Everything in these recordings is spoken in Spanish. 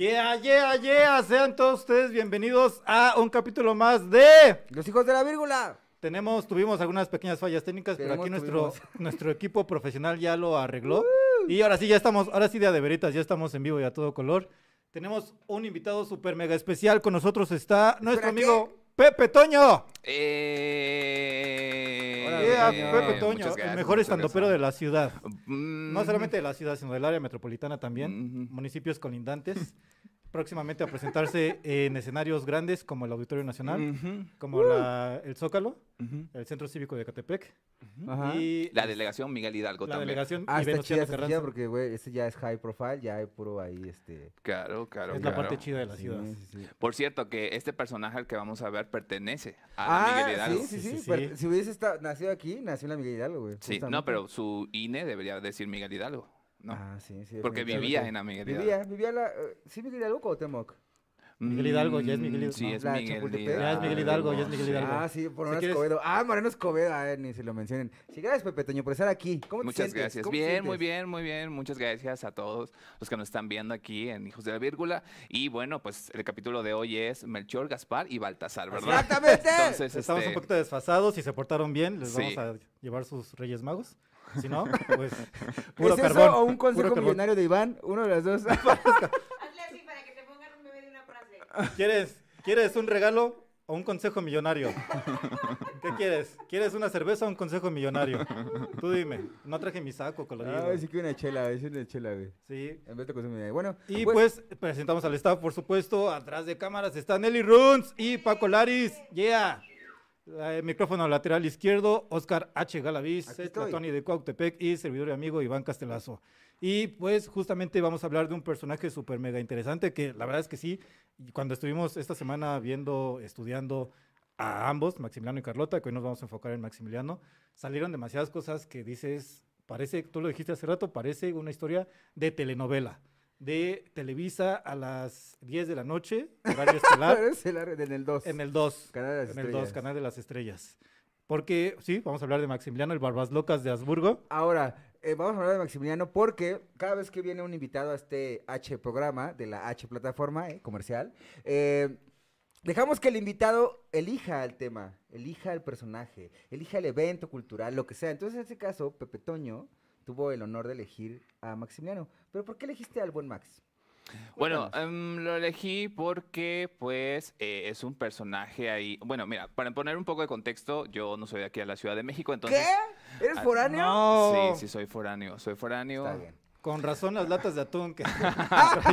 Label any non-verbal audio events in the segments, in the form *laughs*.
Yeah, yeah, yeah. Sean todos ustedes bienvenidos a un capítulo más de. Los hijos de la vírgula. Tenemos, tuvimos algunas pequeñas fallas técnicas, pero Tenemos, aquí nuestro, *laughs* nuestro equipo profesional ya lo arregló. Y ahora sí, ya estamos, ahora sí, día de veritas, ya estamos en vivo y a todo color. Tenemos un invitado súper mega especial. Con nosotros está nuestro ¿Espera, amigo Pepe Toño. Eh, Toño. Pepe Toño, gracias, el mejor estandopero de la ciudad. Mm, No solamente de la ciudad, sino del área metropolitana también, Ujú. municipios colindantes. *laughs* Próximamente a presentarse *laughs* en escenarios grandes como el Auditorio Nacional, como la- el Zócalo, el Centro Cívico de Catepec y La delegación Miguel Hidalgo la también. delegación Ah, está chida, está chida porque, güey, ese ya es high profile, ya hay puro ahí, este... Claro, claro. Es la parte chida de la sí, ciudad. sí, sí. Por cierto, que este personaje al que vamos a ver pertenece a Ah, Miguel Hidalgo. sí, sí, Sí, sí, sí, pero sí. si hubiese estado, nacido aquí, nació en la Miguel Hidalgo, güey. Sí, no, pero su INE debería decir Miguel Hidalgo. No, Ah, sí, sí. porque vivía en la Miguel Hidalgo. Vivía, vivía la... eh, ¿Sí Miguel Hidalgo o Cuauhtémoc? Miguel Hidalgo, ya es Miguel Mm, Hidalgo. Sí, No, es la Miguel Chapultepec. Hidalgo. Ya es Miguel Hidalgo, ya es Miguel. Hidalgo. Ah, sí, por Si Moreno quieres- Escobedo. Ah, Moreno Escobedo, ah, ni se lo mencionen. Sí, gracias, Pepe Toño, por estar aquí. ¿Cómo te Muchas sientes? gracias. ¿Cómo te Bien, muy bien, muy bien. Muchas gracias a todos los que nos están viendo aquí en Hijos de la Vírgula. Y bueno, pues el capítulo de hoy es Melchor, Gaspar y Baltasar, ¿verdad? ¡Exactamente! *laughs* Entonces, Estamos este, un poquito desfasados, si se portaron bien, les Sí. vamos a llevar sus Reyes Magos. Si no, *laughs* pues puro ¿Es eso carbón. o un consejo millonario de Iván? Uno de los dos. *laughs* Hazle así para que te pongan un bebé de una frase. ¿Quieres, ¿Quieres un regalo o un consejo millonario? ¿Qué quieres? ¿Quieres una cerveza o un consejo millonario? Tú dime. No traje mi saco colorido. Ay, sí que una chela, sí una chela, güey. Sí. En vez de consumir millonario. Bueno, Y pues presentamos al staff, por supuesto. Atrás de cámaras está Nelly Runs y Paco Laris. Yeah. El micrófono lateral izquierdo, Oscar H. Galaviz. Tony de Cuautepec y servidor y amigo Iván Castelazo. Y pues justamente vamos a hablar de un personaje súper mega interesante que la verdad es que sí, cuando estuvimos esta semana viendo, estudiando a ambos, Maximiliano y Carlota, que hoy nos vamos a enfocar en Maximiliano, salieron demasiadas cosas que dices, parece, tú lo dijiste hace rato, parece una historia de telenovela, de Televisa a las 10 de la noche, *laughs* horario estelar, es el ar- en el 2. en el 2, Canal de las en el 2, Estrellas. Canal de las Estrellas. Porque, sí, vamos a hablar de Maximiliano, el Barbas Locas de Habsburgo. Ahora, eh, vamos a hablar de Maximiliano porque cada vez que viene un invitado a este H programa, de la H plataforma eh, comercial, eh, dejamos que el invitado elija el tema, elija el personaje, elija el evento cultural, lo que sea. Entonces, en este caso, Pepe Toño tuvo el honor de elegir a Maximiliano. ¿Pero por qué elegiste al buen Max? Bueno, em, lo elegí porque, pues, eh, es un personaje ahí. Bueno, mira, para poner un poco de contexto, yo no soy de aquí a la Ciudad de México, entonces. ¿Qué? ¿Eres ah, foráneo? No, Sí, sí, soy foráneo. Soy foráneo. Está bien. Con razón las latas de atún que *laughs* *laughs*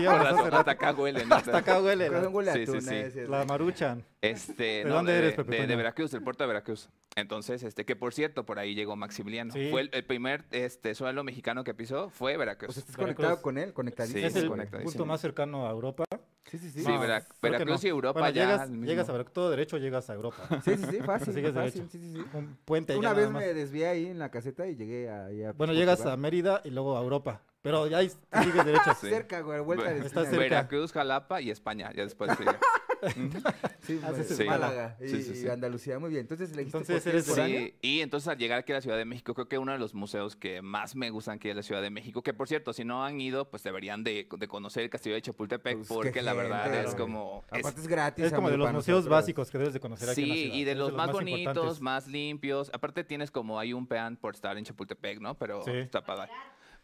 razón, hasta acá huele, ¿no? Hasta acá huele Sí, atún, sí. eh, sí, la maruchan. Este, ¿De no, dónde eres, Pepe de-? Veracruz, del puerto de Veracruz. Entonces, este, que por cierto, por ahí llegó Maximiliano. Sí. Fue el, el primer este, suelo mexicano que pisó, fue Veracruz. Sea, ¿estás Veracruz. conectado con él? ¿Conectadísimo? Sí, es el conectadísimo. punto más cercano a Europa. Sí, sí, sí. Sí, Vera- Veracruz no. y Europa Bueno, ya llegas, llegas a Veracruz, todo derecho llegas a Europa. *laughs* Sí, sí, sí, fácil. Sigues fácil, sí, sí, sí. Un puente Una vez me desvié ahí en la caseta y llegué a... Bueno, llegas a. Mérida y luego a Europa. Pero ya ahí sigues derecho. *laughs* Cerca, güey, vuelta de. Veracruz, Jalapa y España. Ya después. *laughs* Sí, Haces pues, Sí. Málaga y, Sí, sí, y sí. Andalucía. Muy bien. Entonces, le dijiste Entonces por eres? Sí, y entonces al llegar aquí a la Ciudad de México, creo que uno de los museos que más me gustan aquí de la Ciudad de México, que por cierto, si no han ido, pues deberían de, de conocer el Castillo de Chapultepec, Pues, porque la verdad gente, es como... es- Aparte es gratis. Es como de los museos nosotros. básicos que debes de conocer aquí en la Sí, ciudad. y de los más bonitos, más limpios. Aparte tienes como hay un pean por estar en Chapultepec, ¿no? Pero Sí. está para,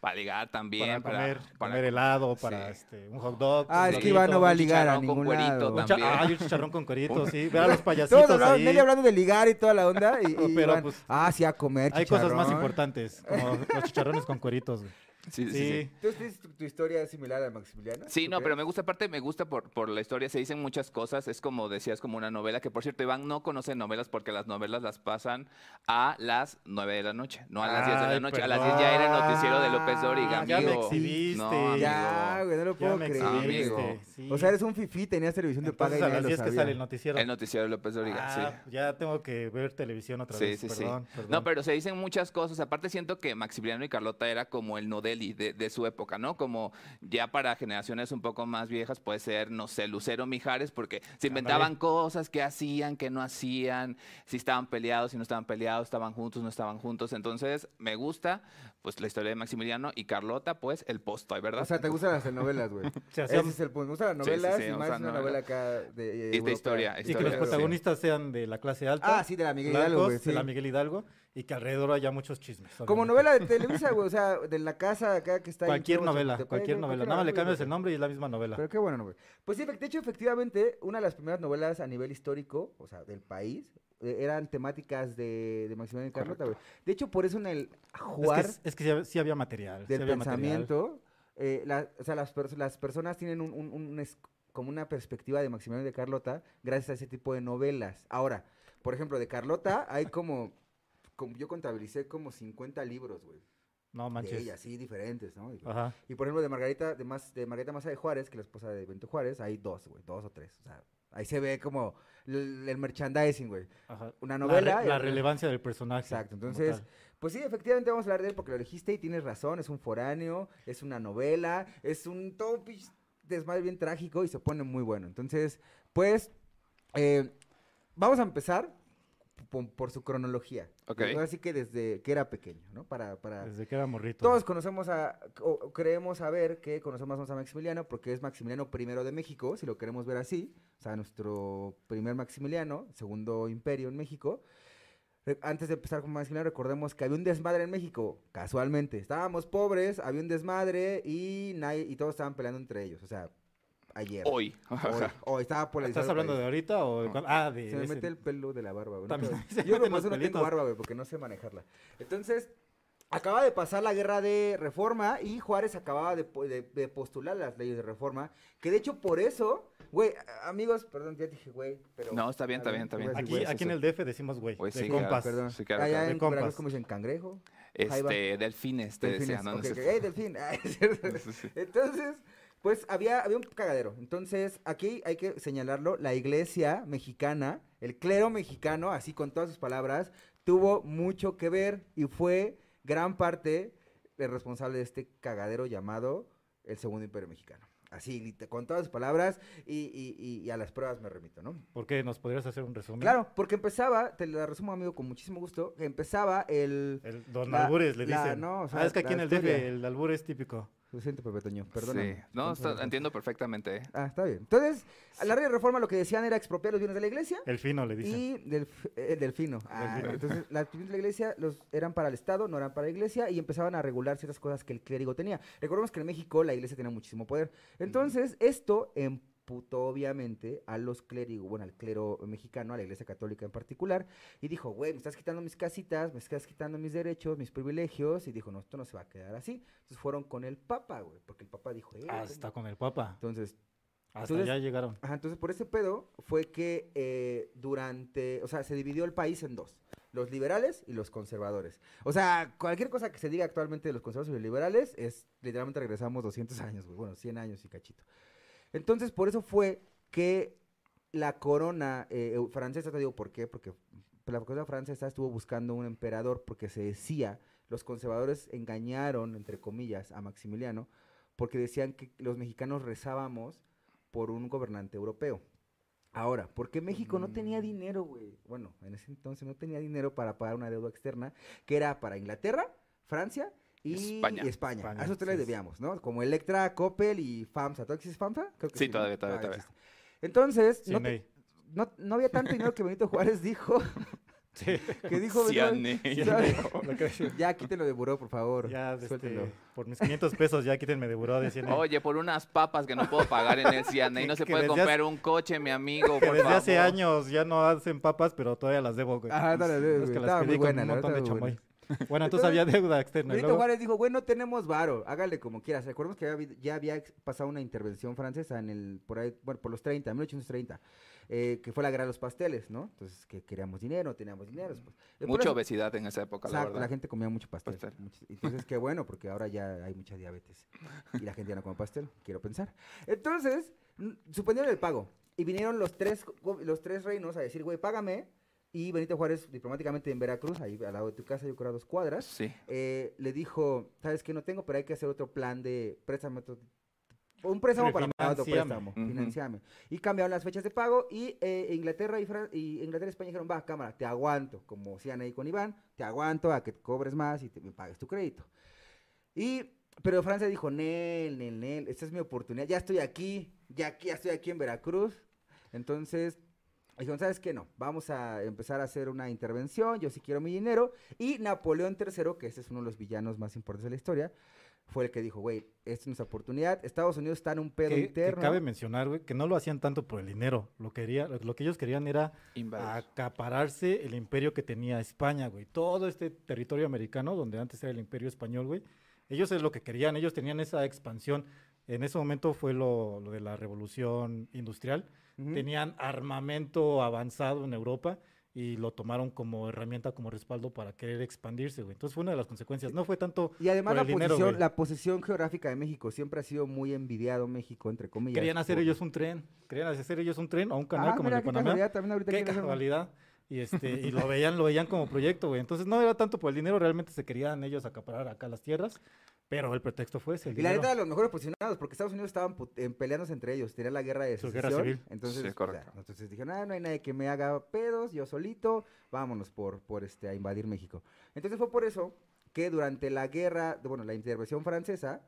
para ligar también. para Para, comer, para- comer helado, para sí. este, un hot dog. Ah, es que Iván no va a ligar a chicharrón con ningún cuerito lado. un cha- también. ah, un chicharrón con cueritos, sí. Ver a los Todos payasitos hablaban, ahí. Nelly hablando de ligar y toda la onda. Y, y *laughs* Pero, Iván, pues, ah, sí, a comer Hay cosas más chicharrón. importantes, como los chicharrones con cueritos. güey. Sí, sí, sí. Sí. Entonces, ¿tienes tu, tu historia es similar a Maximiliano? Sí, ¿Tú no, pero me gusta, aparte me gusta por, por la historia, se dicen muchas cosas, es como decías, como una novela, que por cierto, Iván no conoce novelas porque las novelas las pasan a las 9 de la noche, no a las 10 de la Ay, noche, a las 10 ya era el noticiero de López Dóriga, ya me amigo. exhibiste. No, amigo. Ya, güey, no lo puedo creer. sí. O sea, eres un fifí, tenías televisión de paga y a las lo 10 que sabía. sale el noticiero. El noticiero de López Dóriga, Ah, sí. ya tengo que ver televisión otra Sí, vez. sí, sí. perdón, perdón. No, pero se dicen muchas cosas. Aparte siento que Maximiliano y Carlota era como el, node- él y de, de su época, ¿no? Como ya para generaciones un poco más viejas puede ser, no sé, Lucero Mijares, porque se inventaban cosas que hacían, que no hacían, si estaban peleados, si no estaban peleados, estaban juntos, no estaban juntos. Entonces, me gusta, pues, la historia de Maximiliano y Carlota, pues, el postoy, ¿verdad? O sea, ¿te gustan las telenovelas, güey? *laughs* Se Ese es el punto. Me gustan las Sí, sí, novelas sí, y más una novela acá de, Y de europea. historia, Y que historia, los protagonistas sean de la clase alta. Ah, sí, de la Miguel Hidalgo, güey, sí. de la Miguel Hidalgo, y que alrededor haya muchos chismes. Como novela de Televisa, güey, o sea, de la casa acá que está Cualquier novela, cualquier novela. Nada más le novela, cambias el nombre y es la misma novela. Pero qué bueno, güey. Pues sí, de hecho, efectivamente, una de las primeras novelas a nivel histórico, o sea, del país, eh, eran temáticas de, de Maximiliano y Carlota, güey. De hecho, por eso en el Es jugar que, es que sí, hab- sí había material. sí del había material. pensamiento, eh, la- o sea, las, pers- las personas tienen un, un- un es- como una perspectiva de Maximiliano y de Carlota gracias a ese tipo de novelas. Ahora, por ejemplo, de Carlota hay como, como yo contabilicé como 50 libros, güey. No De manches. ella, sí, diferentes, ¿no? Ajá. Y por ejemplo, de Margarita, de más, de Margarita Maza de Juárez, que es la esposa de Benito Juárez, hay dos, güey, dos o tres. O sea, ahí se ve como el, el merchandising, güey. ajá. Una La novela. re- y La, relevancia del personaje. Exacto, entonces, pues sí, efectivamente vamos a hablar de él porque lo elegiste y tienes razón, es un foráneo, es una novela, es un todo desmadre bien trágico y se pone muy bueno. Entonces, pues, eh, vamos a empezar por, por su cronología. Ok. Así que desde que era pequeño, ¿no? Para, para, Desde que era morrito. todos conocemos a, o creemos saber que conocemos más a Maximiliano porque es Maximiliano I de México, si lo queremos ver así. O sea, nuestro primer Maximiliano, segundo imperio en México. Antes de empezar con Maximiliano, recordemos que había un desmadre en México, casualmente. Estábamos pobres, había un desmadre y, nadie, y todos estaban peleando entre ellos. O sea, ayer. Hoy. Hoy, *laughs* hoy estaba polarizado ¿Estás hablando de ahorita o de No. Ah, de. Se me ese- mete el pelo de la barba, güey. También *laughs* se Yo los eso no tengo barba, güey, porque no sé manejarla. Entonces, acaba de pasar la guerra de reforma y Juárez acababa de, de- de postular las leyes de reforma. Que de hecho, por eso, güey, amigos, perdón, ya dije, güey, pero. No, está bien, está bien, está bien. Aquí, güey. aquí en el DF decimos güey. De sí, compas. claro. Perdón. Sí, claro, Allá claro. en. Veracruz, como dicen cangrejo. Este, delfines, te decía, Delfines. ¿no? No ok, sé ok. si- ¡Ey, delfín! *laughs* Ah. Entonces, pues había, había un cagadero. Entonces, aquí hay que señalarlo, la iglesia mexicana, el clero mexicano, así con todas sus palabras, tuvo mucho que ver y fue gran parte el responsable de este cagadero llamado el Segundo Imperio Mexicano. Así, con todas sus palabras y, y- y- y a las pruebas me remito, ¿no? ¿Por qué? ¿Nos podrías hacer un resumen? Claro, porque empezaba, te la resumo amigo con muchísimo gusto, empezaba el... El don La- Albures le la- dicen. no, o sea, ah, es que aquí en el DF el albur es típico. Lo siento, Pepe Toño, perdóname. Sí. No, está- entiendo perfectamente. ¿eh? Ah, está bien. Entonces, a la ley de reforma lo que decían era expropiar los bienes de la iglesia El fino le dicen. y del, el delfino. Ah, Delfino. entonces, *laughs* las bienes de la iglesia los eran para el Estado, no eran para la iglesia y empezaban a regular ciertas cosas que el clérigo tenía. Recordemos que en México la iglesia tenía muchísimo poder. Entonces, esto emputó obviamente a los clérigos, bueno, al clero mexicano, a la iglesia católica en particular, y dijo, güey, me estás quitando mis casitas, me estás quitando mis derechos, mis privilegios, y dijo, no, esto no se va a quedar así. Entonces fueron con el Papa, güey, porque el Papa dijo, eh, Hasta ¿cómo?". con el papa. Entonces, Hasta entonces- allá llegaron. Ajá, entonces por ese pedo fue que eh, durante, o sea, se dividió el país en dos, los liberales y los conservadores. O sea, cualquier cosa que se diga actualmente de los conservadores y los liberales es, literalmente regresamos 200 años, güey, bueno, 100 años y cachito. Entonces, por eso fue que la corona eh, francesa, te digo por qué, porque la corona francesa estuvo buscando un emperador porque se decía, los conservadores engañaron, entre comillas, a Maximiliano, porque decían que los mexicanos rezábamos por un gobernante europeo. Ahora, ¿por qué México no tenía Mm. dinero, güey? Bueno, en ese entonces no tenía dinero para pagar una deuda externa, que era para Inglaterra, Francia y España. y España. España, A esos tres sí, les sí. debíamos, ¿no? Como Electra, Coppel y FAMSA. ¿Todavía existe FAMSA? Creo que Sí, ¿no? todavía, todavía, Ah, todavía. existe. Entonces, no, te- no, no había tanto dinero que Benito Juárez dijo, *laughs* Sí. que dijo, ya quítenlo de buró, por favor. ya, este, por mis 500 pesos ya quítenme de buró de 100. Oye, por unas papas que no puedo pagar en el Ciana y no *laughs* se puede comprar un coche, mi amigo, que por desde hace años ya no hacen papas, pero todavía las debo, güey. Ajá, dale, dale, Es que las pedí muy con buena, un montón de chamoy. *laughs* Bueno, entonces había deuda externa. Benito luego- Juárez dijo, güey, no tenemos varo, hágale como quieras. Recordemos que ya había, ya había pasado una intervención francesa en el, por ahí, bueno, por los 30, 1830, eh, que fue la guerra de los pasteles, ¿no? Entonces, que queríamos dinero, no teníamos dinero. Pues. Después Mucha obesidad en esa época, la Exacto, verdad. la gente comía mucho pastel. Pastel. mucho- Entonces, qué bueno, porque ahora ya hay mucha diabetes. Y la gente ya no come pastel, quiero pensar. Entonces, suspendieron el pago. Y vinieron los tres, los tres reinos a decir, güey, págame. Y Benito Juárez, diplomáticamente en Veracruz, ahí al lado de tu casa, yo creo a dos cuadras, Sí. eh, le dijo, sabes que no tengo, pero hay que hacer otro plan de préstamo, otro- un préstamo para pagar otro préstamo, Ujú. financiame. Y cambiaron las fechas de pago y eh, Inglaterra y, Fran- y Inglaterra y España dijeron, va, cámara, te aguanto, como hacían ahí con Iván, te aguanto a que te cobres más y te, me pagues tu crédito. Y, pero Francia dijo, Nel, Nel, Nel, esta es mi oportunidad, ya estoy aquí, ya, aquí, ya estoy aquí en Veracruz. Entonces, dijeron, ¿sabes qué? No, vamos a empezar a hacer una intervención, yo sí quiero mi dinero. Y Napoleón III, que este es uno de los villanos más importantes de la historia, fue el que dijo, güey, esta es nuestra oportunidad, Estados Unidos está en un pedo Que, que interno. cabe mencionar, güey, que no lo hacían tanto por el dinero. Lo, quería, lo, lo que ellos querían era Invadir. acapararse el imperio que tenía España, güey. Todo este territorio americano, donde antes era el imperio español, güey. Ellos es lo que querían, ellos tenían esa expansión. En ese momento fue lo, lo de la revolución industrial. Tenían armamento avanzado en Europa y lo tomaron como herramienta, como respaldo para querer expandirse, güey. Entonces fue una de las consecuencias. No fue tanto Y además por la el dinero, posición, la posición geográfica de México siempre ha sido muy envidiado México, entre comillas. Querían hacer ellos un tren, querían hacer ellos un tren o un canal Ah, como mira, el de qué Panamá. casualidad, también ahorita Qué hacer uno. casualidad. Y, este, y lo *laughs* veían, lo veían como proyecto, güey. Entonces no era tanto por el dinero, realmente se querían ellos acaparar acá las tierras, pero el pretexto fue ese, el Y la neta de los mejores posicionados, porque Estados Unidos estaban peleándose entre ellos, tenían la guerra de Su guerra secesión, civil. Entonces, Sí, o sea, correcto. entonces dijeron, ah, no hay nadie que me haga pedos, yo solito, vámonos por, por este, a invadir México. Entonces fue por eso que durante la guerra, bueno, la intervención francesa,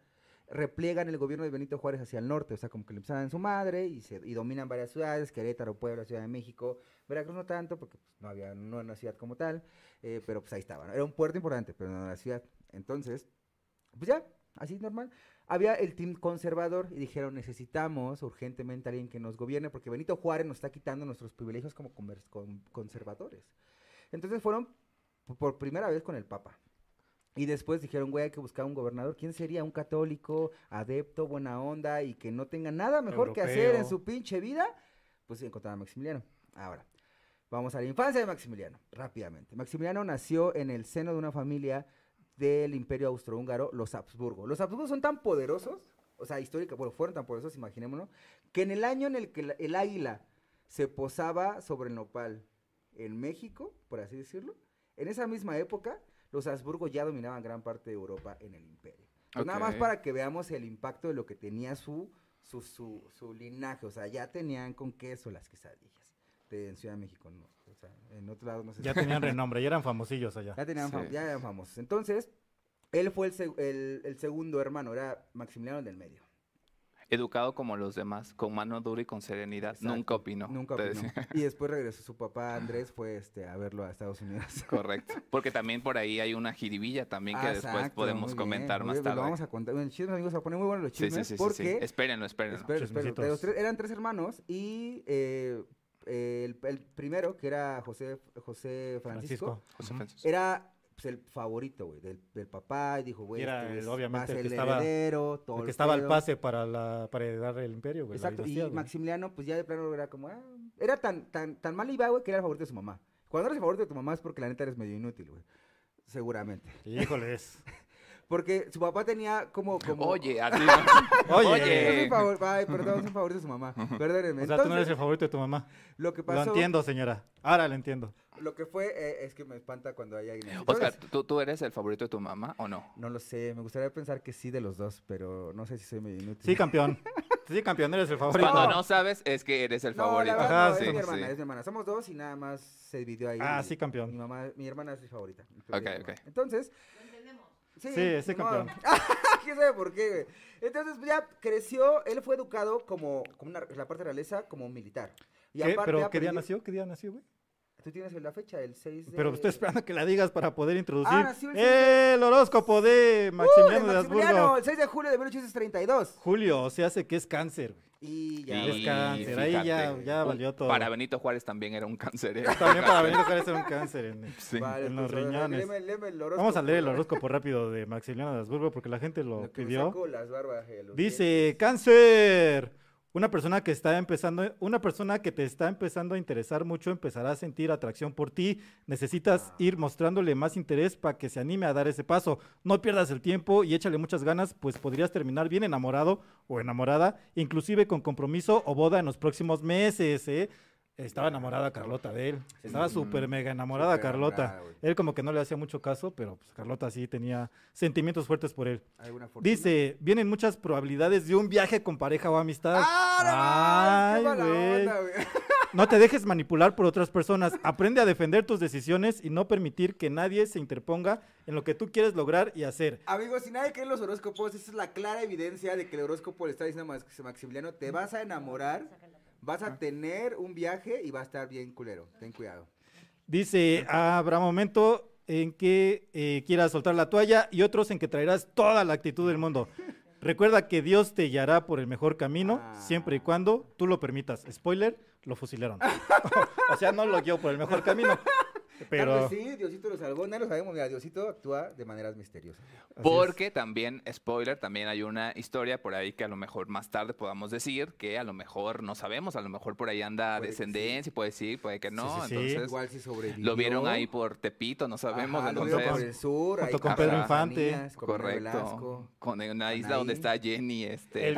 repliegan el gobierno de Benito Juárez hacia el norte, o sea, como que le empiezan en su madre y, se, y dominan varias ciudades, Querétaro, Puebla, Ciudad de México, Veracruz no tanto, porque pues, no había, no era una ciudad como tal, eh, pero pues ahí estaba, ¿no? era un puerto importante, pero no era una ciudad. Entonces, pues ya, así normal. Había el team conservador y dijeron, necesitamos urgentemente a alguien que nos gobierne, porque Benito Juárez nos está quitando nuestros privilegios como con- conservadores. Entonces fueron por primera vez con el Papa. Y después dijeron, güey, hay que buscar un gobernador. ¿Quién sería? Un católico, adepto, buena onda y que no tenga nada mejor que hacer en Europeo. su pinche vida. Pues encontraron a Maximiliano. Ahora, vamos a la infancia de Maximiliano, rápidamente. Maximiliano nació en el seno de una familia del imperio austrohúngaro, los Habsburgo. Los Habsburgo son tan poderosos, o sea, histórica, bueno, fueron tan poderosos, imaginémonos, que en el año en el que el águila se posaba sobre el nopal en México, por así decirlo, en esa misma época, los Habsburgo ya dominaban gran parte de Europa en el imperio. Entonces, Nada más para que veamos el impacto de lo que tenía su, su, su, su linaje, o sea, ya tenían con queso las quesadillas. De, en Ciudad de México, no. O sea, en otro lado no sé. Ya si- tenían *laughs* renombre, ya eran famosillos allá. ya, tenían fam- Sí. ya eran famosos. Entonces, él fue el, seg- el- el segundo hermano, era Maximiliano el del medio. Educado como los demás, con mano dura y con serenidad. Exacto. Nunca opinó. Nunca opinó. decía. Y después regresó su papá *laughs* Andrés, fue este, a verlo a Estados Unidos. *laughs* Correcto. Porque también por ahí hay una jiribilla también que Ah, después podemos bien, comentar más bien, tarde. Lo vamos a contar. Bueno, chismes amigos, a poner muy bueno los Sí, sí, chismes sí, sí, sí. porque... Espérenlo, espérenlo. Los tres- eran tres hermanos y eh, el, el primero, que era José, José Francisco, Francisco. José Ujú. Francisco. era pues, el favorito, güey, del, del papá, y dijo, güey, era este el- obviamente el el, que estaba- heredero, todo El el que estaba al pase para, la, para heredar el imperio, güey. Exacto, y. Maximiliano, pues ya de plano era como, ah, era tan, tan, tan mal iba, güey, que era el favorito de su mamá. Cuando eres el favorito de tu mamá es porque la neta eres medio inútil, güey. Seguramente. Híjoles. Porque su papá tenía como, como... Oye, así *laughs* no. Oye. Oye. favor- Ay, perdón, soy favorito de su mamá. Perdónenme. O sea, tú no eres Entonces, el favorito de tu mamá. lo que Lo pasó, entiendo, señora. Ahora lo entiendo. lo que fue, eh, es que me espanta cuando hay alguien. Oscar, Entonces, ¿tú, ¿tú eres el favorito de tu mamá o no? No lo sé, me gustaría pensar que sí de los dos, pero no sé si soy medio inútil. Sí, campeón. *laughs* Sí, campeón, eres el favorito. Cuando no sabes, es que eres el No, favorito. la verdad, Ajá, no, sí. es mi hermana, sí. es mi hermana. Somos dos y nada más se dividió ahí. Ah, sí, Mi campeón. mamá, mi hermana es mi favorita. mi Ok, ok. Entonces, Sí, Sí, modo. campeón. *laughs* ¿Quién sabe por qué, güey? Entonces, pues, ya creció, él fue educado como, como una, la parte de realeza, como militar. Y ¿Qué? aparte ¿Pero qué día aprendió- nació? ¿Qué día nació, güey? Tú tienes la fecha, el 6 de... Pero estoy esperando que la digas para poder introducir Ah, nació el seis el horóscopo de ¡Uh, Maximiliano de de Maximiliano! Habsburgo. El 6 de julio de 1832. Julio, se hace que es cáncer. güey. Y ya. Es Y cáncer, ahí ya- ya valió todo. Para Benito Juárez también era un cáncer. ¿eh? *laughs* También para venir a ser un cáncer. en- Sí. Vale, en los pues, riñones. léeme- léeme el Vamos a leer el horóscopo, rápido de Maximiliano de Habsburgo porque la gente lo lo pidió. las barbas, eh, Dice, cáncer. Una persona que está empezando, una persona que te está empezando a interesar mucho empezará a sentir atracción por ti. Necesitas ir mostrándole más interés para que se anime a dar ese paso. No pierdas el tiempo y échale muchas ganas, pues podrías terminar bien enamorado o enamorada, inclusive con compromiso o boda en los próximos meses. ¿eh? Estaba enamorada Carlota de él. Estaba Mm, súper mega enamorada súper Carlota. enamorada. Él como que no le hacía mucho caso, pero pues, Carlota sí tenía sentimientos fuertes por él. Dice, vienen muchas probabilidades de un viaje con pareja o amistad. ¡Ah, no Ay, mala güey. *laughs* No te dejes manipular por otras personas. Aprende a defender tus decisiones y no permitir que nadie se interponga en lo que tú quieres lograr y hacer. Amigos, si nadie cree en los horóscopos, esa es la clara evidencia de que el horóscopo le está diciendo a Max- Maximiliano, te vas a enamorar, vas a tener un viaje y va a estar bien culero. Ten cuidado. Dice, habrá momento en que eh, quieras soltar la toalla y otros en que traerás toda la actitud del mundo. Recuerda que Dios te guiará por el mejor camino Ah. siempre y cuando tú lo permitas. Spoiler, lo fusilaron. *laughs* o sea, no lo guió por el mejor camino. Pero sí, Diosito lo salvó, nadie lo sabemos, mira, Diosito actúa de maneras misteriosas. así es. Porque también, spoiler, también hay una historia por ahí que a lo mejor más tarde podamos decir que a lo mejor no sabemos, a lo mejor por ahí anda Puede sí. descendencia, y puede sí, puede que no. sí, sí. Entonces, Igual si sobrevivió. lo vieron ahí por Tepito, no sabemos. Ajá, lo entonces, vieron por el sur, junto ahí con Pedro Infante. Con correcto. Velasco. Con una isla donde está Jenny, este.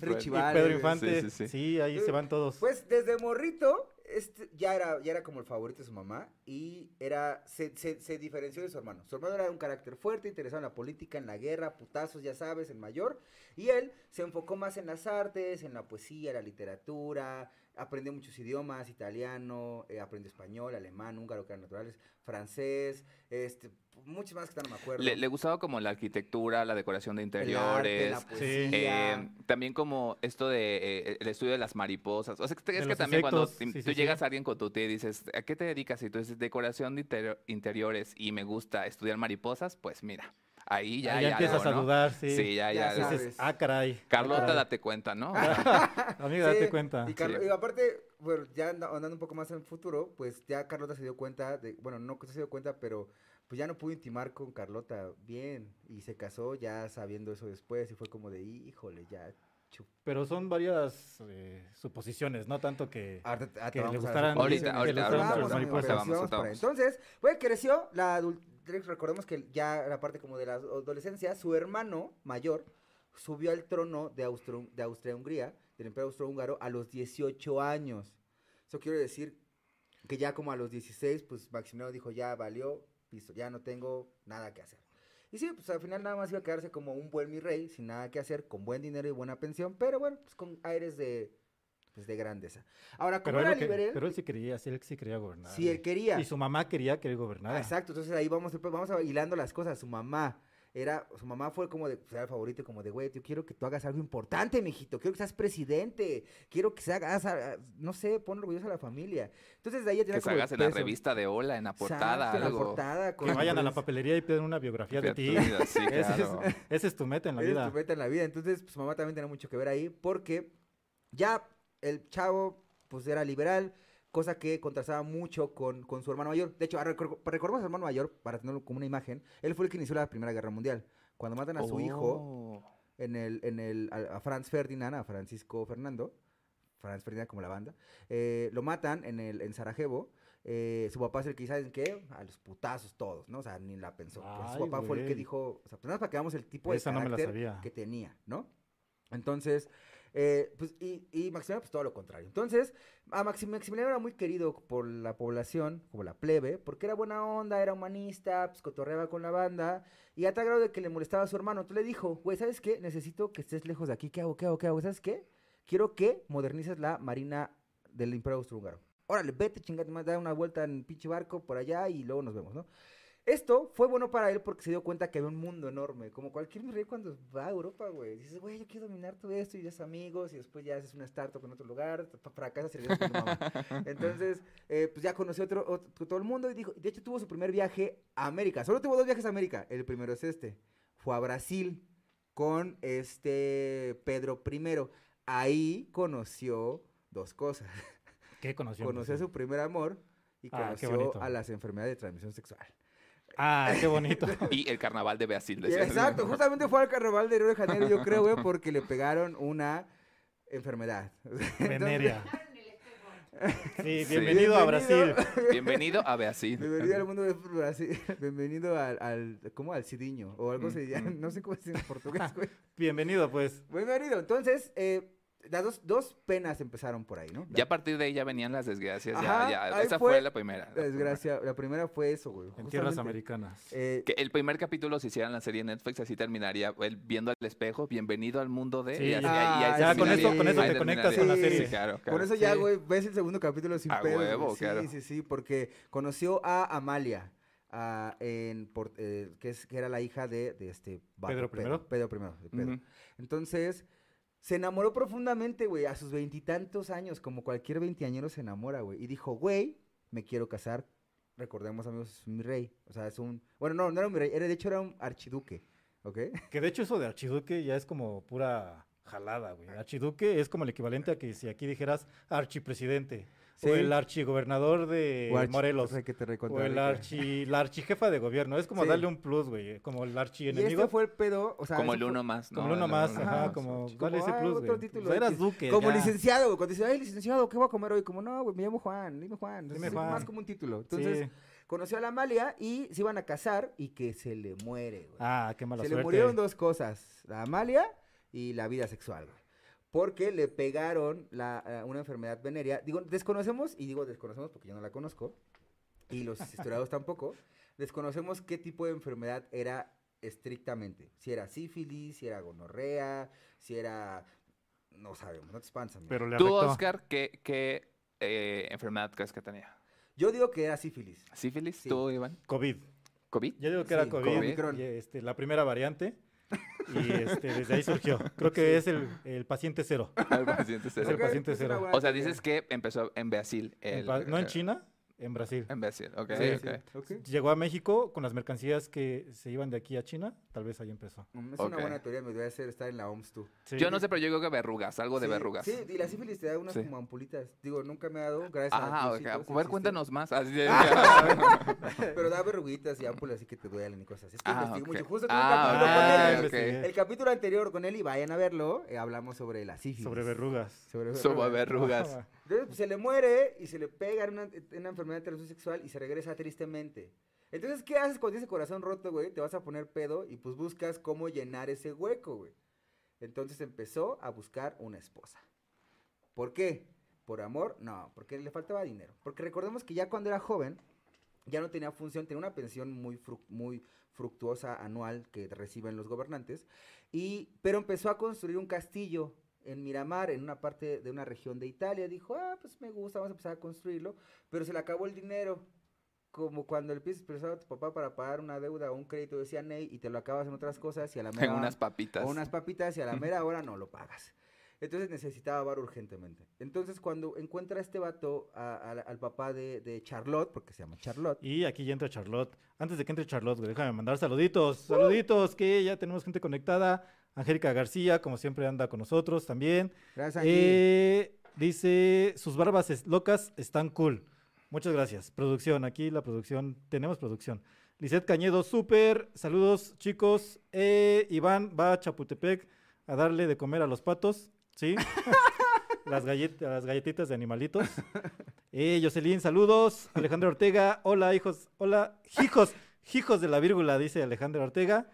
Richie Y Vale, Pedro. Infante, Sí, sí, sí, sí. ahí se van todos. Pues desde morrito, este, ya, era, ya era como el favorito de su mamá y era se, diferenció de su hermano. Su hermano era un carácter fuerte, interesado en la política, en la guerra, putazos, ya sabes, el mayor. Y él se enfocó más en las artes, en la poesía, la literatura, aprendió muchos idiomas, italiano, eh, aprendió español, alemán, húngaro, que eran naturales, francés, este, muchos más que no me acuerdo. Le, le gustaba como la arquitectura, la decoración de El arte, interiores. la poesía. eh, también como esto de eh, el estudio de las mariposas. O sea, es que, es también cuando insectos, tim- sí, tú sí, llegas sí. a alguien con tu tía y dices, ¿a qué te dedicas? Y tú dices, decoración de interior- interiores y me gusta estudiar mariposas, pues mira, ahí ya Ahí hay empiezas algo, a ¿no? dudar, sí. Sí, ya, Ya ya. Dices, ah, caray. Carlota, ah, caray. date cuenta, ¿no? *laughs* Amiga, Sí, date cuenta. Y, Carlo- Sí. y aparte, bueno, ya anda- andando un poco más en el futuro, pues ya Carlota se dio cuenta de, bueno, no se dio cuenta, pero pues ya no pudo intimar con Carlota bien y se casó ya sabiendo eso después y fue como de, híjole, ya. chu- Pero son varias eh, suposiciones, no tanto que... Que le vamos a las gustaran- suposiciones. Ahorita, ahorita. Entonces, pues creció, la recordemos que ya la parte como de la adolescencia, su hermano mayor subió al trono de Austro- de Austria-Hungría, del Imperio Austrohúngaro, a los 18 años. Eso quiere decir que ya como a los 16, pues Maximiliano dijo, ya valió, listo, ya no tengo nada que hacer. Y sí, pues al final nada más iba a quedarse como un buen mi rey, sin nada que hacer, con buen dinero y buena pensión, pero bueno, pues con aires de, pues, de grandeza. Ahora, como era liberal, pero él sí quería, sí, él sí quería gobernar. si él quería. Y su mamá quería que él Ah, gobernara. exacto, entonces ahí vamos, vamos a hilando las cosas. Su mamá era, su mamá fue como de, pues, era el favorito, como de, güey, yo quiero que tú hagas algo importante, mijito, quiero que seas presidente, quiero que se hagas, no sé, pon orgulloso a la familia. Entonces de ahí ya tenía que se como el hagas en la revista de Hola, en la Exacto, portada, en la algo. portada, con Que vayan a la prensa. papelería y pidan una biografía de ti. Fíjate, Sí, *laughs* Ese claro. es, esa es tu meta en la Esa es vida. tu meta en la vida. Entonces, pues, su mamá también tenía mucho que ver ahí, porque ya el chavo, pues era liberal, cosa que contrastaba mucho con, con su hermano mayor. De hecho, recor- recordemos a su hermano mayor, para tenerlo como una imagen, él fue el que inició la Primera Guerra Mundial. Cuando matan a su hijo, Oh. en el, en el, a, a Franz Ferdinand, a Francisco Fernando, Franz Ferdinand como la banda, eh, lo matan en, el, en Sarajevo. eh, su papá es el que, ¿saben qué? A los putazos todos, ¿no? O sea, ni la pensó. Su papá fue el que dijo, o sea, pues nada más para que veamos el tipo de Esa no carácter sabía. que tenía, ¿no? Entonces, eh, pues, y, y Maximiliano, pues todo lo contrario. Entonces, a Maxim- Maximiliano era muy querido por la población, como la plebe, porque era buena onda, era humanista, pues cotorreaba con la banda, y a tal grado de que le molestaba a su hermano. Entonces le dijo, güey, ¿sabes qué? Necesito que estés lejos de aquí. ¿Qué hago? ¿Qué hago? ¿Qué hago? ¿Sabes qué? Quiero que modernices la marina del Imperio Austrohúngaro. Órale, vete, chingate, más, da una vuelta en pinche barco por allá y luego nos vemos, ¿no? Esto fue bueno para él porque se dio cuenta que había un mundo enorme. Como cualquier rey cuando va a Europa, güey. Dices, güey, yo quiero dominar todo esto y ya es amigos. Y después ya haces una startup en otro lugar. pa- Fracasas y regresas con tu mamá. *laughs* Entonces, eh, pues ya conoció otro, otro- todo el mundo y dijo, de hecho tuvo su primer viaje a América. Solo tuvo dos viajes a América. El primero es este. Fue a Brasil con este Pedro I. Ahí conoció dos cosas. ¿Qué conoció? Conoció a su primer amor y Ah, conoció a las enfermedades de transmisión sexual. Ah, qué bonito. *laughs* Y el carnaval de Brasil. Exacto, justamente fue al carnaval de Río de Janeiro, yo creo, güey, porque le pegaron una enfermedad. *laughs* Veneria. *laughs* Sí, Sí. bienvenido a Brasil. Bienvenido a Brasil. Bienvenido al mundo de Brasil. Bienvenido al, al ¿cómo? Al cidiño. O algo Mm, se llama, mm. no sé cómo se dice en portugués, güey. Bienvenido, pues. Bienvenido. Entonces, eh, las dos, dos penas empezaron por ahí, ¿no? Ya a partir de ahí ya venían las desgracias. Ajá, ya, ya. ahí Esa fue fue, la primera. La desgracia, la primera fue eso, güey. En tierras americanas. Eh, Que el primer capítulo, si hicieran la serie en Netflix, así terminaría él viendo al espejo, bienvenido al mundo de... Sí. y así- Ah, y ahí ya, se con eso- con eso Ahí te conectas con la Sí, serie. Sí, claro, Por claro. eso ya, Sí. güey, ves el segundo capítulo sin A huevo, sí, claro. Sí, sí, porque conoció a Amalia, en, por- eh, que, es, que era la hija de, de este... ¿Pedro primero? Pedro primero, de Pedro. Ujú. Entonces, se enamoró profundamente, güey, a sus veintitantos años, como cualquier veinteañero se enamora, güey. Y dijo, güey, me quiero casar. Recordemos, amigos, es mi rey. O sea, es un... Bueno, no, no era un rey, era, de hecho era un archiduque, ¿ok? *laughs* Que de hecho eso de archiduque ya es como pura jalada, güey. Archiduque es como el equivalente a que si aquí dijeras archipresidente. Sí. O el archigobernador de O archi- Morelos. re que te O el archi, la archijefa de gobierno. Es como Sí. darle un plus, güey. Como el Y archienemigo. este fue el pedo, o sea... Como el uno más. Como ¿no? el uno más, ajá, más. como Como, dale ese ah, plus, otro güey. título Pues eras duque. Como ya. licenciado, güey. Cuando dice, ay, licenciado, ¿qué voy a comer hoy? Como, no, güey, me llamo Juan, dime Juan. Dime es Juan. más como un título. Entonces, Sí. conoció a la Amalia y se iban a casar y que se le muere, güey. Ah, qué mala se suerte. le murieron dos cosas, la Amalia y la vida sexual, güey. Porque le pegaron la, eh, una enfermedad venérea. Digo, desconocemos, y digo desconocemos porque yo no la conozco, y los *laughs* historiadores tampoco, desconocemos qué tipo de enfermedad era estrictamente. Si era sífilis, si era gonorrea, si era... No sabemos, no te espantan. Pero le Tú. Oscar, ¿qué, qué eh, enfermedad crees que tenía? Yo digo que era sífilis. ¿Sífilis? Sí. ¿Tú, Iván? COVID. ¿COVID? Yo digo que Sí, era COVID. Y, este, la primera variante. Y este, desde ahí surgió. Creo que es el, el paciente cero. *laughs* Al paciente Es el paciente cero. buena O sea, dices que empezó en Brasil. En el- no en eh, China, en Brasil. En Brasil, ok. Sí, ok. Ok. Llegó a México con las mercancías que se iban de aquí a China. Tal vez ahí empezó. Mm, Es una Ok. buena teoría, me debería hacer estar en la OMS tú. Sí. Yo no sé, pero yo creo que verrugas, algo de Sí, verrugas. Sí, y la sífilis te da unas Sí. como ampulitas. Digo, nunca me ha dado, gracias a Ah, ok. Diosito, sí A ver, existe. cuéntanos más. Así de- *laughs* Pero da verruguitas y ámpulas así que te duelen y cosas así. Es que Ah, investigué ok. mucho. Justo tuve un Ah, capítulo ok, con él. ok. El capítulo anterior con él, y vayan a verlo, eh, hablamos sobre la sífilis. Sobre verrugas. Sobre Sobre verrugas. verrugas. Entonces, pues, se le muere y se le pega en una, en una enfermedad de transmisión sexual y se regresa tristemente. Entonces, ¿qué haces cuando tienes corazón roto, güey? Te vas a poner pedo y pues buscas cómo llenar ese hueco, güey. Entonces empezó a buscar una esposa. ¿Por qué? ¿Por amor? No, porque le faltaba dinero. Porque recordemos que ya cuando era joven, ya no tenía función, tenía una pensión muy, fru- muy fructuosa anual que reciben los gobernantes, y, pero empezó a construir un castillo en Miramar, en una parte de una región de Italia. Dijo, ah, pues me gusta, vamos a empezar a construirlo, pero se le acabó el dinero. Como cuando le pides prestado a tu papá para pagar una deuda o un crédito, decía Ney, y te lo acabas en otras cosas y a la *laughs* mera En unas papitas. o unas papitas y a la mera hora no lo pagas. Entonces necesitaba bar urgentemente. Entonces cuando encuentra a este vato, a- a- al papá de, de Charlotte, porque se llama Charlotte, Y aquí ya entra Charlotte. Antes de que entre Charlotte, güey, déjame mandar saluditos. Saluditos, que ya tenemos gente conectada. Angélica García, como siempre, anda con nosotros también. gracias Angie. Eh, dice, sus barbas es- locas están cool. Muchas gracias. Producción, aquí la producción, tenemos producción. Lizeth Cañedo, súper. Saludos, chicos. Eh, Iván va a Chapultepec a darle de comer a los patos, ¿sí? *laughs* las, gallet- las galletitas de animalitos. Eh, Jocelyn, saludos. Alejandro Ortega, hola, hijos. Hola, hijos, hijos de la vírgula, dice Alejandro Ortega.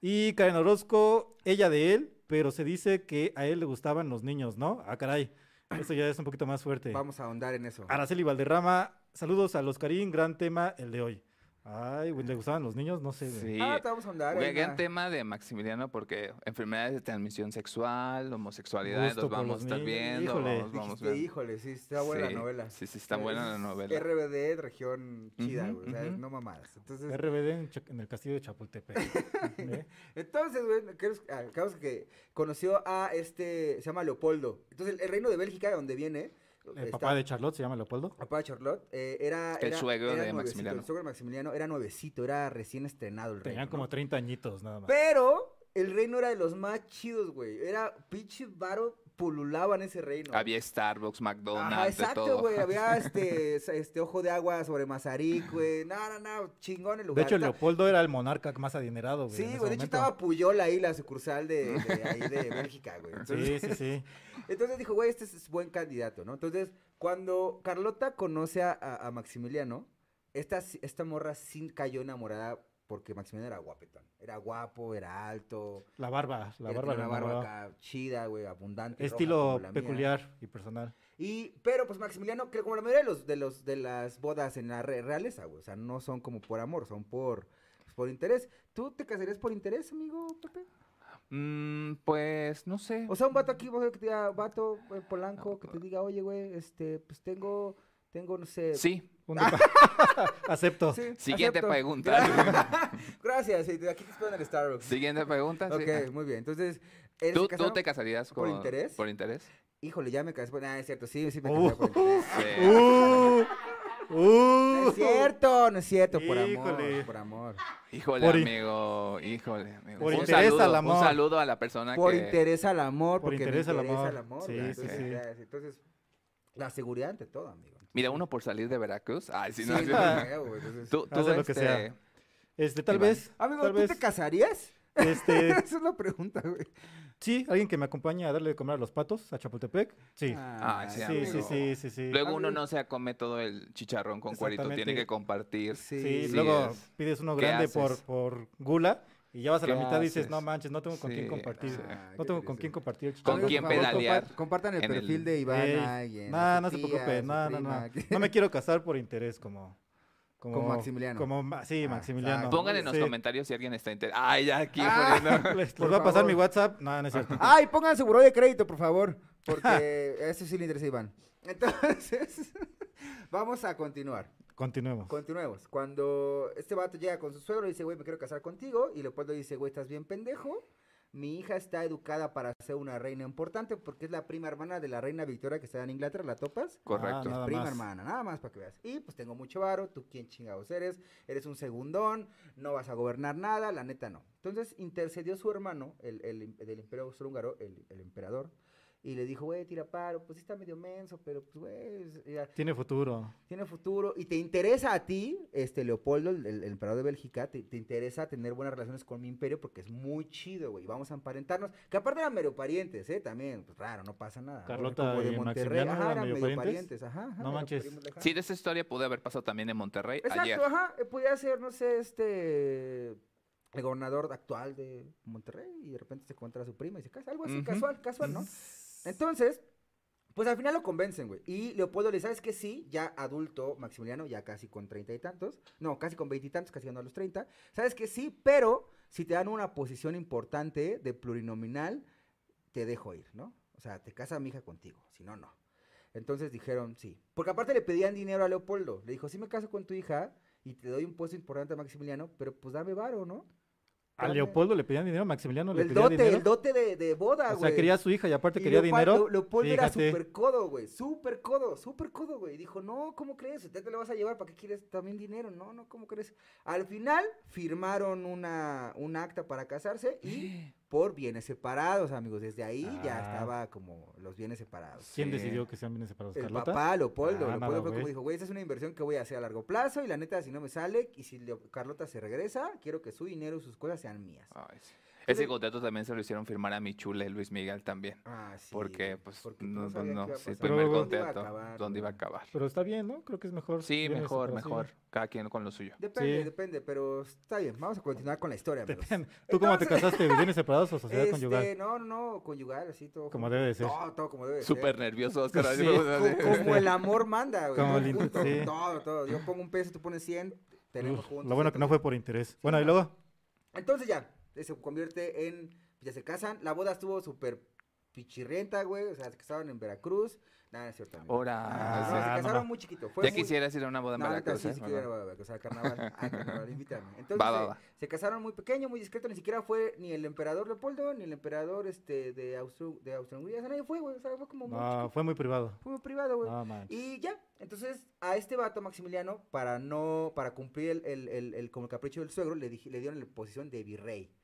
Y Karen Orozco, ella de él, pero se dice que a él le gustaban los niños, ¿no? Ah, caray. Eso ya es un poquito más fuerte. Vamos a ahondar en eso. Araceli Valderrama, saludos a los Karim, gran tema el de hoy. Ay, güey, ¿le gustaban los niños? No sé. güey. Sí. Ah, te vamos a ahondar. Güey, en gran tema de Maximiliano porque enfermedades de transmisión sexual, homosexualidad, Gusto los por vamos a los estar niños. viendo. Híjole. vamos- vamos Dijiste, viendo. híjole, sí, está buena Sí, la novela. Sí, sí, está buena la Es novela. RBD, región chida, güey. o sea, ujú. no mamadas. Entonces, RBD en, Cha- en el castillo de Chapultepec. *laughs* ¿eh? Entonces, güey, creo que- ah, que conoció a este, se llama Leopoldo. Entonces, el, el reino de Bélgica, de donde viene, El está- papá de Charlotte se llama Leopoldo. papá de Charlotte, eh, era, El era- suegro era de nuevecito, Maximiliano. El suegro de Maximiliano era nuevecito, era recién estrenado el Tenían reino, como ¿no? 30 añitos nada más. Pero el reino era de los más chidos, güey. Era pinche varo pululaba en ese reino. Había Starbucks, McDonald's, Ajá, de exacto, todo. güey. *laughs* Había este, este ojo de agua sobre Mazarik, güey. No, no, no, chingón el De lugar. hecho, Está- Leopoldo era el monarca más adinerado, güey. Sí, güey, de hecho estaba Puyol ahí, la sucursal de, de ahí de Bélgica, güey. Entonces, Sí, sí, *laughs* sí. entonces dijo, güey, este es buen candidato, ¿no? Entonces, cuando Carlota conoce a, Maximiliano, esta, esta morra sí cayó enamorada porque Maximiliano era guapetón. Era guapo, era alto. La barba, la barba. una barba acá chida, güey, abundante. Estilo mía. peculiar y personal. Y, pero pues Maximiliano, que como la mayoría de los, de los, de las bodas en la re- realeza, güey, o sea, no son como por amor, son por, pues, por interés. ¿Tú te casarías por interés, amigo Pepe? Mm, pues no sé. O sea, un vato aquí, que te diga, vato, polanco, que te diga, oye, güey, este, pues tengo, tengo, no sé. Sí. Un *laughs* Acepto. Sí, Siguiente acepto. pregunta. *laughs* Gracias, aquí te espero en el Starbucks. Siguiente pregunta. sí. Ok, muy bien. Entonces, ¿él ¿Tú, tú te casarías por con- interés? Por interés. Híjole, ya me casé. por- Ah, es cierto, sí, sí me Uh. casé por interés. Sí. *laughs* Uh, No uh. es cierto, no es cierto, por amor, Híjole. por amor. Híjole, Por amigo. Híjole, amigo. Por un interés saludo, al amor. Un saludo a la persona Por que. interés al amor, Por porque interés me al interesa amor. el amor. Sí, sí, entonces, la seguridad ante todo, amigo. Mira, uno por salir de Veracruz. Ay, sí, Sí, no. sí. Ah. creo, güey, entonces- Tú, tú, lo que este, sea. Este, tal Iván. vez. Amigo, tal ¿tú vez. te casarías? Este, *laughs* Esa es la pregunta, güey. sí, alguien que me acompañe a darle de comer a los patos a Chapultepec. Sí. Ah, sí, sí, amigo. sí, sí, sí, sí. Luego uno no se come todo el chicharrón con cuerito, tiene que compartir. Sí, Sí, sí luego es. pides uno ¿Qué grande por, por gula y ya vas a la ¿Qué mitad y dices, no manches, no tengo con quién compartir. Ah, No tengo con quién compartir el ¿Con quién pedalear compa- Compartan el perfil de Iván Ey, No, no se preocupe, no, *laughs* no, no. No me quiero casar por interés como... Como, Como Maximiliano. Como, sí, Ah, Maximiliano. Pongan en los Sí. comentarios si alguien está interesado. Ay, ya aquí Ah. *laughs* Les, voy a pasar mi. WhatsApp. No, no es cierto. *laughs* Ay, pongan su buró de crédito, por favor. Porque eso sí le interesa a Iván. Entonces, vamos a continuar. Continuemos. Continuemos. Cuando este vato llega con su suegro y dice, güey, me quiero casar contigo. Y Leopoldo dice, güey, estás bien pendejo. Mi hija está educada para ser una reina importante porque es la prima hermana de la reina Victoria que está en Inglaterra. ¿La topas? Correcto. Ah, prima más. hermana, nada más para que veas. Y pues tengo mucho varo, tú quién chingados eres, eres un segundón, no vas a gobernar nada, la neta no. Entonces intercedió su hermano, el, el, del imperio austrohúngaro, el, el emperador, y le dijo, güey, tira paro, pues sí está medio menso, pero pues güey, ya, Tiene futuro. tiene futuro. Y te interesa a ti, este Leopoldo, el, el- el emperador de Bélgica, te, te interesa tener buenas relaciones con mi imperio porque es muy chido, güey. Vamos a emparentarnos. Que aparte eran medio parientes, ¿eh? También, pues raro, no pasa nada. ¿no? Carlota Como de y Monterrey. Ajá, eran eran medio parientes. parientes. Ajá, ajá, No manches. Sí, de esa historia pudo haber pasado también en Monterrey Exacto, ayer. ajá. eh, podía ser, no sé, este. El gobernador actual de Monterrey y de repente se encuentra a su prima y se casa. Algo así, casual, casual, ¿no? Entonces, pues al final lo convencen, güey. Y Leopoldo le dice, ¿sabes que Sí, ya adulto, Maximiliano, ya casi con treinta y tantos. No, casi con veintitantos, casi llegando a los treinta. ¿Sabes que Sí, pero si te dan una posición importante de plurinominal, te dejo ir, ¿no? O sea, te casa mi hija contigo, si no, no. Entonces dijeron sí. Porque aparte le pedían dinero a Leopoldo. Le dijo, sí me caso con tu hija y te doy un puesto importante a Maximiliano, pero pues dame varo, ¿no? A Leopoldo le pedían dinero, a Maximiliano le El pedía dote, dinero. el dote de, de boda, o güey. sea, quería a su hija y aparte Y quería Leopoldo- dinero. Leo- Leopoldo era Fíjate. súper codo, güey. Súper codo, súper codo, güey. Dijo, no, ¿cómo crees? Usted te lo vas a llevar, ¿para qué quieres también dinero? No, no, ¿cómo crees? Al final firmaron una, un acta para casarse y por bienes separados, amigos. Desde ahí ya Ah. estaba como los bienes separados. ¿Quién decidió que sean bienes separados? El ¿Carlota? papá, Leopoldo. Ah, Leopoldo fue como dijo, güey, esta es una inversión que voy a hacer a largo plazo y la neta, si no me sale y si Carlota se regresa, quiero que su dinero y sus cosas sean mías. Ay, sí. Ese contrato también se lo hicieron firmar a mi chule Luis Miguel también. Ah, sí. Porque, pues, porque no, no no, qué iba a sí, el primer Pero- ¿Dónde iba a contrato, acabar, ¿dónde iba a acabar? Pero está bien, ¿no? Creo que es mejor. Sí, mejor, mejor. Cada quien con lo suyo. Depende, Sí. depende, pero está bien. Vamos a continuar con la historia, amigos. Depende. *laughs* ¿Tú cómo te casaste? ¿Bienes separados o sociedad Este, conyugal? No, no, no, conyugal, así todo. Como debe de ser. Todo, todo como debe de Súper ser. nervioso, Oscar. Sí. como- Co- Como, el amor manda, güey. Como todo el sí. Todo, todo. Yo pongo un peso, tú pones 100, tenemos Uf, juntos. Lo bueno que no fue por interés. Bueno, y luego. Entonces ya, se convierte en, ya se casan, la boda estuvo súper pichirrienta, güey, o sea, se casaron en Veracruz, nada, es cierto. Ahora, No, Ah, se casaron muy chiquito. Fue ya muy- quisieras ir a una boda en No, Veracruz, sí, ¿eh? sí quiero ir a Veracruz, al carnaval, *laughs* al carnaval, invítame. Entonces, Va, va, eh, va. se casaron muy pequeño, muy discreto, ni siquiera fue ni el emperador Leopoldo, ni el emperador este de Austro, de Austria-Hungría, o sea, nadie fue, güey, o sea, fue como muy No, chiquito, fue muy privado. fue muy privado, güey. No. Y ya, entonces a este vato Maximiliano, para no, para cumplir el, el, el, el- como el capricho del suegro, le, dije, le dieron la posición de virrey,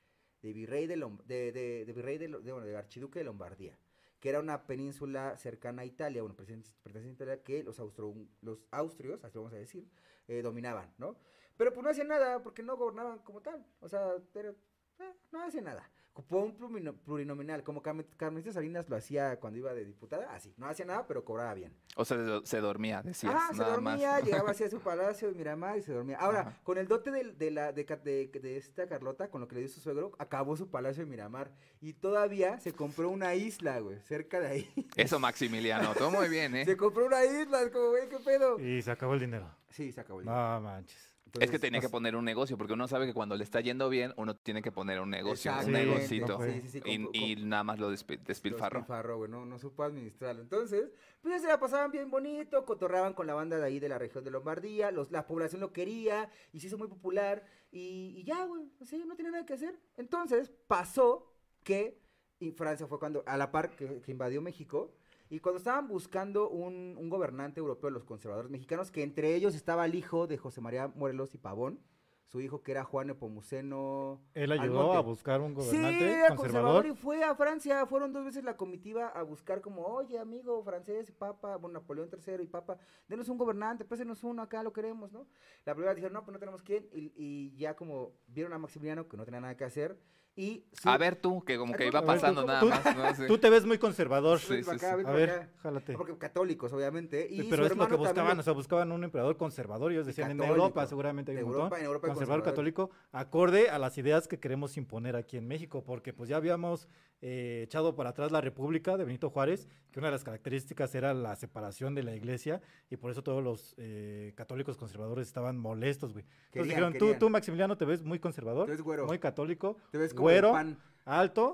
de virrey de, Lom- de, de, de virrey de, bueno, de archiduque de Lombardía, que era una península cercana a Italia, bueno, perteneciente a Italia, que los, austro, los austrios, así vamos a decir, eh, dominaban, ¿no? Pero pues no hacían nada porque no gobernaban como tal, o sea, era Eh, no hace nada. Ocupó un plurinominal, como Carmen- Carmelita Salinas lo hacía cuando iba de diputada, así. No hacía nada, pero cobraba bien. O sea, se, se dormía, decías. Ah, se dormía, más. *laughs* llegaba hacia su palacio de Miramar y se dormía. Ahora, Ajá. con el dote de, de la, de, de- de esta Carlota, con lo que le dio su suegro, acabó su palacio de Miramar. Y todavía se compró una isla, güey, cerca de ahí. *laughs* Eso, Maximiliano. Todo muy bien, ¿eh? Se compró una isla, es como, güey, ¿qué pedo? Y se acabó el dinero. Sí, se acabó el No manches. Es que tenía que nos- poner un negocio, porque uno sabe que cuando le está yendo bien, uno tiene que poner un negocio, un negocito. sí, sí, sí, y, nada más lo despi- Lo despilfarró. despilfarró, güey, no, no supo administrarlo. Entonces, pues ya se la pasaban bien bonito, cotorreaban con la banda de ahí de la región de Lombardía, los, la población lo quería y se hizo muy popular y, y ya, güey, así no tenía nada que hacer. Entonces, pasó que y Francia fue cuando, a la par que, que invadió México, y cuando estaban buscando un, un gobernante europeo, los conservadores mexicanos, que entre ellos estaba el hijo de José María Morelos y Pavón, su hijo que era Juan Nepomuceno. Él ayudó Almonte. a buscar un Sí, gobernante era conservador. y fue a Francia. Fueron dos veces la comitiva a buscar como, oye, amigo francés, papa, bueno, Napoleón III y papa, denos un gobernante, présenos uno, acá lo queremos, ¿no? La primera dijeron, no, pues no tenemos quién, y, y ya como vieron a Maximiliano que no tenía nada que hacer, y... A ver tú, que como que iba ver, pasando tú, nada tú- más. Tú te ves muy conservador. Sí, sí, para acá, A ver, jálate. Porque católicos, obviamente. Y Pero su es lo que buscaban, lo- o sea, buscaban un emperador conservador, ellos decían en. Europa, seguramente hay un Europa, montón, en Europa hay conservador católico, acorde a las ideas que queremos imponer aquí en México, porque pues ya habíamos eh, echado para atrás la República de Benito Juárez, que una de las características era la separación de la iglesia, y por eso todos los eh, católicos conservadores estaban molestos, güey. Entonces Querían, dijeron, tú, querían. tú, Maximiliano, te ves muy conservador, Te ves güero. muy católico, Te ves como güero, pan. alto,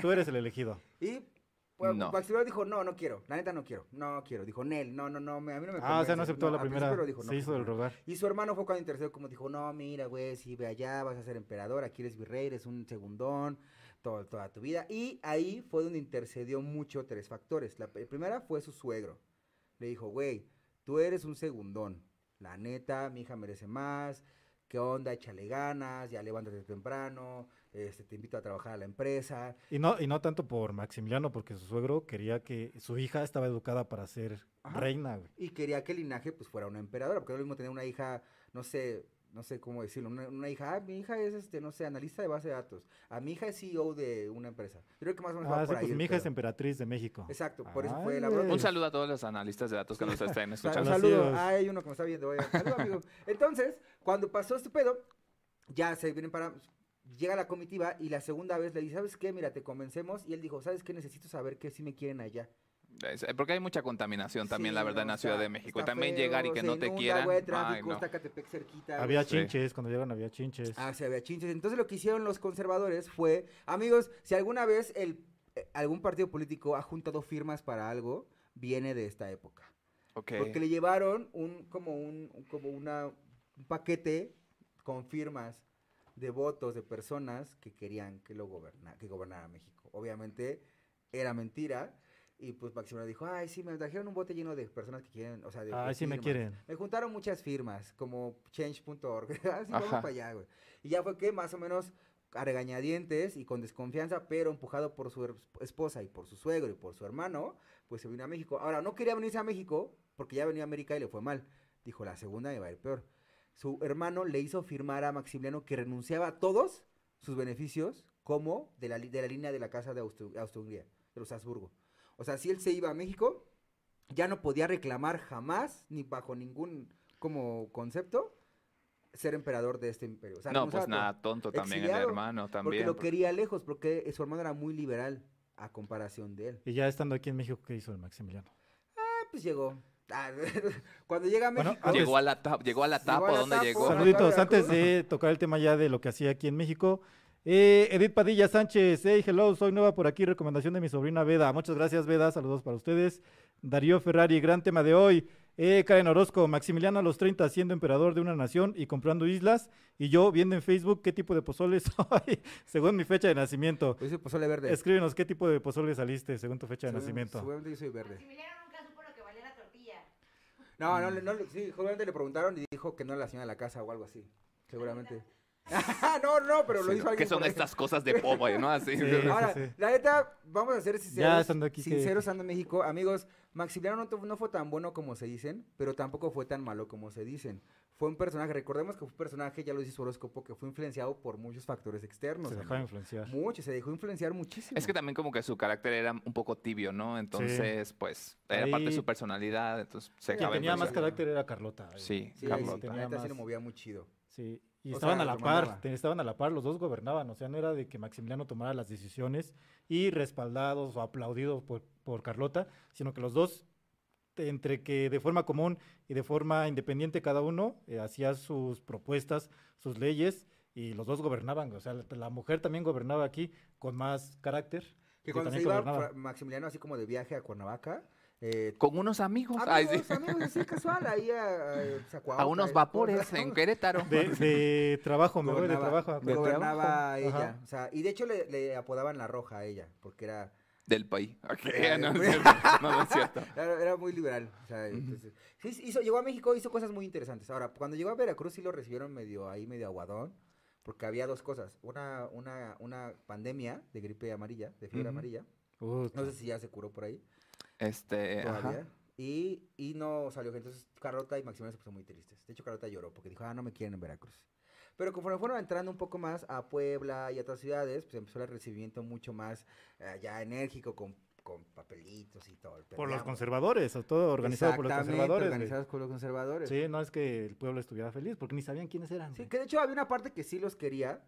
tú eres el elegido. *laughs* Y pues, No. Maximiliano dijo, no, no quiero, la neta no quiero, no quiero. Dijo, Nel, no, no, no, me- a mí no me Ah, o sea, convence". no aceptó la primera, dijo, no, se hizo del rogar. Y su hermano fue cuando intercedió, como dijo, no, mira, güey, si ve allá, vas a ser emperador, aquí eres virrey, eres un segundón, todo- toda tu vida. Y ahí fue donde intercedió mucho tres factores. La p- primera fue su suegro. Le dijo, güey, tú eres un segundón. La neta, mi hija merece más. ¿Qué onda? Échale ganas, ya levántate temprano, este, te invito a trabajar a la empresa. Y no, y no tanto por Maximiliano, porque su suegro quería que su hija estaba educada para ser Ajá. reina, güey. y quería que el linaje pues fuera una emperadora, porque lo mismo tener una hija, no sé, no sé cómo decirlo, una, una hija, ah, mi hija es este, no sé, analista de base de datos, a mi hija es CEO de una empresa. Yo creo que más o menos va Ah, sí, por ahí. pues el mi hija es emperatriz de México. Exacto, por eso Ay, fue la broma. Un saludo a todos los analistas de datos que nos estén *laughs* Un escuchando. Saludos. saludo, ah, hay uno que me está viendo, oiga, saludo amigo. Entonces, cuando pasó este pedo, ya se vienen para, llega la comitiva y la segunda vez le dice, ¿sabes qué? Mira, te convencemos. Y él dijo, ¿sabes qué? Necesito saber que sí me quieren allá. Eh, Porque hay mucha contaminación también, Sí, la verdad, no, en la Ciudad de México. está También feo, llegar y que no te quieran. güey, ay, tráfico, no. Catepec cerquita. Había güey. Sí. chinches, cuando llegaron había chinches. Ah, se había chinches. Entonces lo que hicieron los conservadores fue, amigos, si alguna vez el, eh, algún partido político ha juntado firmas para algo, viene de esta época. Ok. Porque le llevaron un, como un, como una, un paquete con firmas de votos de personas que querían que lo goberna, que gobernara México. Obviamente era mentira. Y pues Maximiliano dijo, ay, sí, me trajeron un bote lleno de personas que quieren, o sea, de, Ay, sí me firmas". quieren. Me juntaron muchas firmas, como change.org. Así *laughs* vamos Ajá. para allá, güey. Y ya fue que más o menos a regañadientes y con desconfianza, pero empujado por su esposa y por su suegro y por su hermano, pues se vino a México. Ahora, no quería venirse a México porque ya venía a América y le fue mal. Dijo, la segunda me va a ir peor. Su hermano le hizo firmar a Maximiliano que renunciaba a todos sus beneficios como de la, de la línea de la casa de Austro- Austria-Hungría, de los Habsburgo. O sea, si él se iba a México, ya no podía reclamar jamás, ni bajo ningún como concepto, ser emperador de este imperio. O sea, No, pues nada, tonto también el hermano Porque también. lo quería lejos, porque su hermano era muy liberal a comparación de él. Y ya estando aquí en México, ¿qué hizo el Maximiliano? Ah, pues llegó. Ah, *laughs* Cuando llega a Bueno, México... antes- Llegó a la tapa, llegó a la Llegó a tapa, la ¿dónde tapa, llegó? Saluditos, antes de tocar el tema ya de lo que hacía aquí en México. Eh, Edith Padilla Sánchez, hey, hello, soy nueva por aquí, recomendación de mi sobrina Veda. Muchas gracias, Veda, saludos para ustedes. Darío Ferrari, gran tema de hoy. Eh, Karen Orozco, Maximiliano a los 30 siendo emperador de una nación y comprando islas. Y yo viendo en Facebook qué tipo de pozole *laughs* soy, según mi fecha de nacimiento. Ese pozole verde. Escríbenos qué tipo de pozole saliste según tu fecha de nacimiento. Seguramente yo soy verde. Maximiliano nunca supo lo que valía la tortilla. No, no, le- no, le- sí, seguramente le preguntaron y dijo que no era la señora de la casa o algo así. Seguramente. *laughs* No, no, pero lo Sí, hizo ¿no? alguien. ¿Qué son ahí. estas cosas de *laughs* pop, no? Así. Sí. Ahora, sí. la neta, vamos a ser sinceros. estando aquí que- sinceros estando en México. Amigos, Maximiliano no, no fue tan bueno como se dicen, pero tampoco fue tan malo como se dicen. Fue un personaje, recordemos que fue un personaje, ya lo dice su horóscopo, que fue influenciado por muchos factores externos. Se dejaba amigo. influenciar. Mucho, se dejó influenciar muchísimo. Es que también como que su carácter era un poco tibio, ¿no? Entonces, pues, era parte de Ahí- su personalidad, entonces se Quien tenía más carácter era Carlota. eh. Sí, Sí, ahí sí, Carlota. la neta sí lo más- movía muy chido. Sí, y O estaban sea, a la par, estaban a la par, los dos gobernaban, o sea, no era de que Maximiliano tomara las decisiones y respaldados o aplaudidos por, por Carlota, sino que los dos, entre que de forma común y de forma independiente cada uno, eh, hacía sus propuestas, sus leyes, y los dos gobernaban, o sea, la, la mujer también gobernaba aquí con más carácter. Que cuando se iba Maximiliano así como de viaje a Cuernavaca, eh, Con unos amigos. ay, sí. amigos, amigos, así *laughs* casual, ahí a, a, pues, a unos y vapores *laughs* en. Querétaro. De, de trabajo, me voy de Gobernaba- trabajo. ¿De gobernaba trabajo? ella, Ajá. o sea, y de hecho le, le apodaban la roja a ella, porque era, Del país. *laughs* Ok, Ay, no, güey. es cierto. no, no es cierto. era, era muy liberal, o sea, entonces, sí, hizo, llegó a México, hizo cosas muy interesantes. Ahora, cuando llegó a Veracruz sí lo recibieron medio ahí, medio aguadón, porque había dos cosas, una, una, una pandemia de gripe amarilla, de fiebre Ujú. amarilla, Ut, no sé si ya se curó por ahí, Este, ajá. Y, y no salió. Entonces Carlota y Maximiliano se pusieron muy tristes. De hecho, Carlota lloró porque dijo, ah, no me quieren en Veracruz. Pero conforme fueron entrando un poco más a Puebla y a otras ciudades, pues empezó el recibimiento mucho más eh, ya enérgico, con, con papelitos y todo. por los conservadores, o todo organizado por los conservadores. organizados por los conservadores. Sí, no es que el pueblo estuviera feliz, porque ni sabían quiénes eran. Sí, güey. que de hecho había una parte que sí los quería,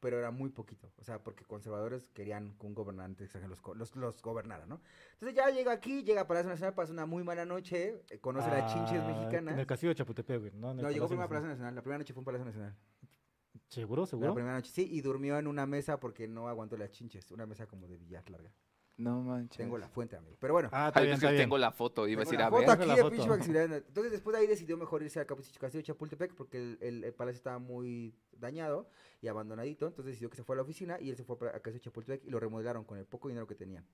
pero era muy poquito. O sea, porque conservadores querían que un gobernante extranjero los, los, los gobernara, ¿no? Entonces ya llega aquí, llega a Palacio Nacional, pasa una muy mala noche, eh, conoce la chinches Ah, mexicana. En el castillo de Chapultepec, güey. No, en el No, llegó primero a Palacio Nacional. La primera noche fue en Palacio Nacional. ¿Seguro, La seguro? primera noche, sí, y durmió en una mesa porque no aguantó las chinches. Una mesa como de billar larga. No manches. Tengo la fuente, amigo. Pero bueno. Ah, está bien, está bien. tengo la foto, iba a decir, la a foto ver. aquí la de foto. pinche Maximiliano. Entonces después de ahí decidió mejor irse al Capuch- Castillo de Chapultepec porque el, el- el palacio estaba muy dañado y abandonadito. Entonces decidió que se fue a la oficina y él se fue a Castillo de Chapultepec y lo remodelaron con el poco dinero que tenían.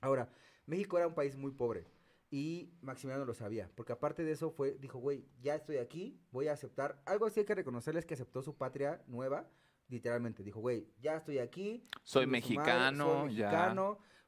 Ahora, México era un país muy pobre y Maximiliano lo sabía, porque aparte de eso fue, dijo, güey, ya estoy aquí, voy a aceptar, algo así hay que reconocerles que aceptó su patria nueva, literalmente, dijo, güey, ya estoy aquí, Soy mexicano, soy ya.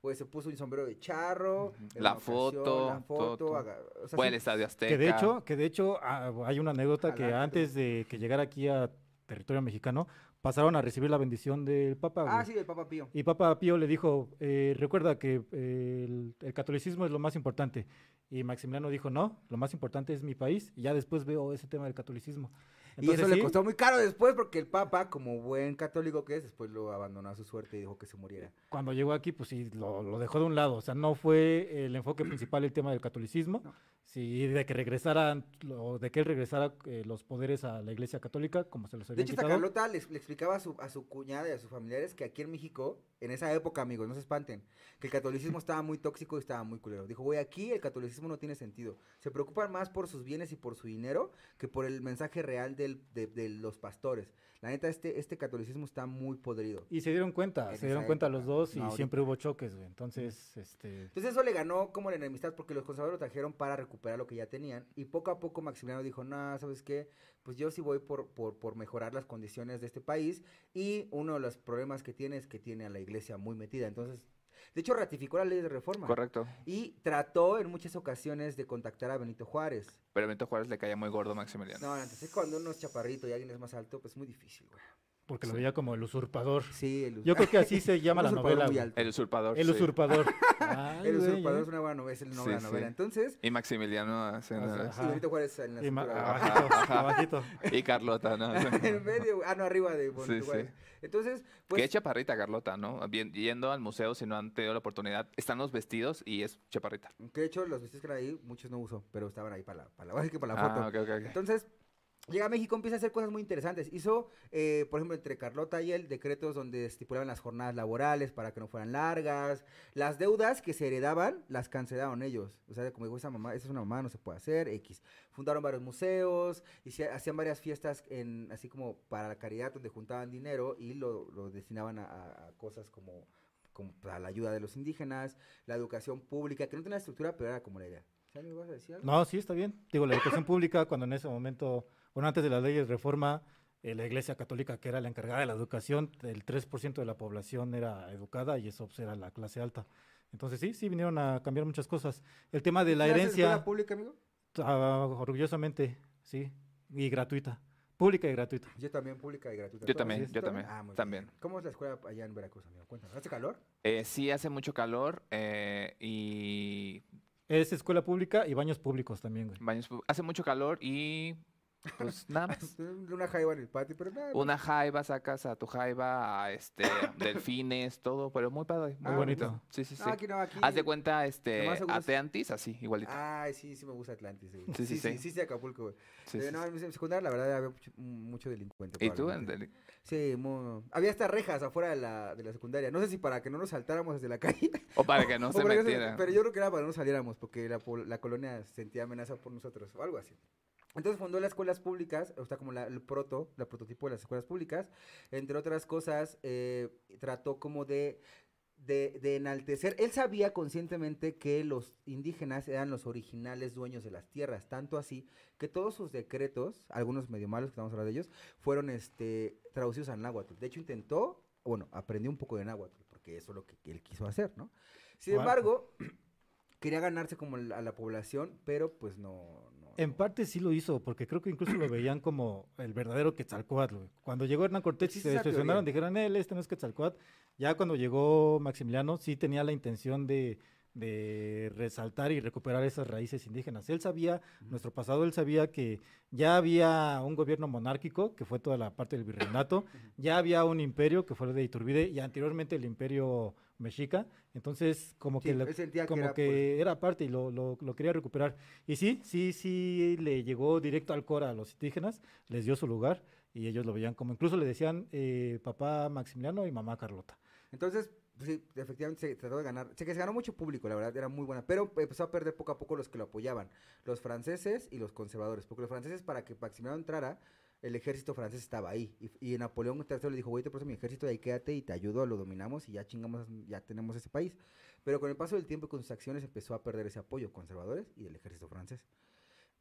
Güey, se puso un sombrero de charro, La ocasión, foto, la foto, todo, haga- o sea, Fue sí, al Estadio Azteca. Que de hecho, que de hecho ah, hay una anécdota que antes de que llegara aquí a territorio mexicano, pasaron a recibir la bendición del Papa. Ah, güey. sí, el Papa Pío. Y Papa Pío le dijo, eh, recuerda que eh, el, el catolicismo es lo más importante. Y Maximiliano dijo, no, lo más importante es mi país. Y ya después veo ese tema del catolicismo. Y eso Entonces, le sí, costó muy caro después porque el Papa, como buen católico que es, después lo abandonó a su suerte y dijo que se muriera. cuando llegó aquí, pues sí, lo, lo dejó de un lado. O sea, no fue el enfoque principal el tema del catolicismo, No. sí, de que regresaran, lo- de que él regresara eh, los poderes a la Iglesia Católica, como se los De había hecho, esta quitado. Carlota le, le explicaba a su, a su cuñada y a sus familiares que aquí en México, en esa época, amigos, no se espanten, que el catolicismo estaba muy tóxico y estaba muy culero. Dijo, güey, aquí el catolicismo no tiene sentido. Se preocupan más por sus bienes y por su dinero que por el mensaje real del- de, de los pastores. La neta, este, este catolicismo está muy podrido. Y se dieron cuenta, En se dieron cuenta época, los dos y no siempre hubo choques, güey. Entonces, este... Entonces eso le ganó como la enemistad porque los conservadores lo trajeron para recuperar lo que ya tenían y poco a poco Maximiliano dijo, no, ¿sabes qué? Pues yo sí voy por, por, por mejorar las condiciones de este país y uno de los problemas que tiene es que tiene a la iglesia muy metida. Entonces, de hecho ratificó la ley de reforma Correcto. y trató en muchas ocasiones de contactar a Benito Juárez. Pero a Benito Juárez le caía muy gordo a Maximiliano. No, entonces cuando uno es chaparrito y alguien es más alto, pues es muy difícil, güey. Porque lo veía como el usurpador. Sí, el Yo creo que así se *laughs* llama la usurpador novela. muy güey. alto. El usurpador. El sí. usurpador. *laughs* Ay, El usurpador ¿eh? es una buena novela, es el nombre de Sí, la novela. Entonces, Y Maximiliano eso. y Benito Juárez en la Y abajito, Ajá. abajito. Y Carlota, ¿no? *laughs* en medio, ah, no, arriba de Benito Sí, sí. Juárez. Entonces, pues... Qué chaparrita Carlota, ¿no? Bien- yendo al museo, si no han tenido la oportunidad, están los vestidos y es chaparrita. Que de hecho los vestidos que eran ahí, muchos no uso, pero estaban ahí para la, para la, para la foto. Ah, ok, ok, ok. Entonces, llega a México, empieza a hacer cosas muy interesantes. Hizo, eh, por ejemplo, entre Carlota y él, decretos donde estipulaban las jornadas laborales para que no fueran largas. Las deudas que se heredaban, las cancelaron ellos. O sea, como dijo esa mamá, esa es una mamá, no se puede hacer, X. Fundaron varios museos, hici- hacían varias fiestas así como para la caridad, donde juntaban dinero y lo, destinaban a, cosas como, para la ayuda de los indígenas, la educación pública, que no tenía estructura, pero era como la idea. ¿Ya me vas a decir? No, sí, está bien. Digo, la educación pública, cuando en ese momento, bueno, antes de las leyes de reforma, eh, la Iglesia Católica, que era la encargada de la educación, el 3% de la población era educada y eso pues, era la clase alta. Entonces sí, sí vinieron a cambiar muchas cosas. El tema de la ¿Estudiaste en herencia, escuela pública, amigo? ah, orgullosamente, sí, y gratuita, pública y gratuita. Yo también, pública y gratuita. Yo ¿Tú también, yo ¿Tú también, Ah, muy también. bien. ¿Cómo es la escuela allá en Veracruz, amigo? Cuéntame. ¿Hace calor? Eh, sí, hace mucho calor eh, y Es escuela pública y baños públicos también, güey. baños hace mucho calor y pues nada más. *laughs* Una jaiba en el patio, pero nada. Una jaiba, sacas a tu jaiba, a este, *laughs* delfines, todo, pero muy padre, muy Ah, bonito. Sí, sí, sí. No, aquí no, aquí. Haz de cuenta, este, Atlantis, así, igualito. Ay, sí, sí me gusta Atlantis, güey. Sí, sí, sí. sí. Sí, sí, Acapulco, güey. Sí, Eh, sí, no, sí. en secundaria, la verdad, había mucho, delincuente. ¿Y tú? en Sí, mu- había hasta rejas afuera de la, de la secundaria. No sé si para que no nos saltáramos desde la *laughs* calle. O para que no se para que metiera. Pero yo creo que era para que no saliéramos, porque la, la colonia se sentía amenaza por nosotros, o algo así. Entonces fundó las escuelas públicas, o sea, como la, el proto, la prototipo de las escuelas públicas. Entre otras cosas, eh, trató como de, de, de enaltecer. Él sabía conscientemente que los indígenas eran los originales dueños de las tierras, tanto así que todos sus decretos, algunos medio malos, que estamos hablando de ellos, fueron este, traducidos al náhuatl. De hecho, intentó, bueno, aprendió un poco de náhuatl, porque eso es lo que, que él quiso hacer, ¿no? Sin embargo, *clears throat* quería ganarse como la- a la población, pero pues no... En parte sí lo hizo, porque creo que incluso lo veían como el verdadero Quetzalcóatl. güey. Cuando llegó Hernán Cortés y Existe se decepcionaron, dijeron, él, este no es Quetzalcóatl. Ya cuando llegó Maximiliano, sí tenía la intención de, de resaltar y recuperar esas raíces indígenas. Él sabía, nuestro pasado, él sabía que ya había un gobierno monárquico, que fue toda la parte del virreinato, ya había un imperio, que fue el de Iturbide, y anteriormente el imperio mexica. Entonces, como Sí, que, lo- que como era que era parte y lo, lo- lo quería recuperar. Y sí, sí, sí, le llegó directo al cora a los indígenas, les dio su lugar y ellos lo veían como, incluso le decían eh, papá Maximiliano y mamá Carlota. Entonces, pues sí, efectivamente se trató de ganar. Se que se ganó mucho público, la verdad, era muy buena. Pero empezó a perder poco a poco los que lo apoyaban. Los franceses y los conservadores. Porque los franceses, para que Maximiliano entrara, el ejército francés estaba ahí. Y, Napoleón III le dijo, güey, te presto mi ejército ahí quédate y te ayudo, lo dominamos y ya chingamos, ya tenemos ese país. Pero con el paso del tiempo y con sus acciones empezó a perder ese apoyo conservadores y del ejército francés.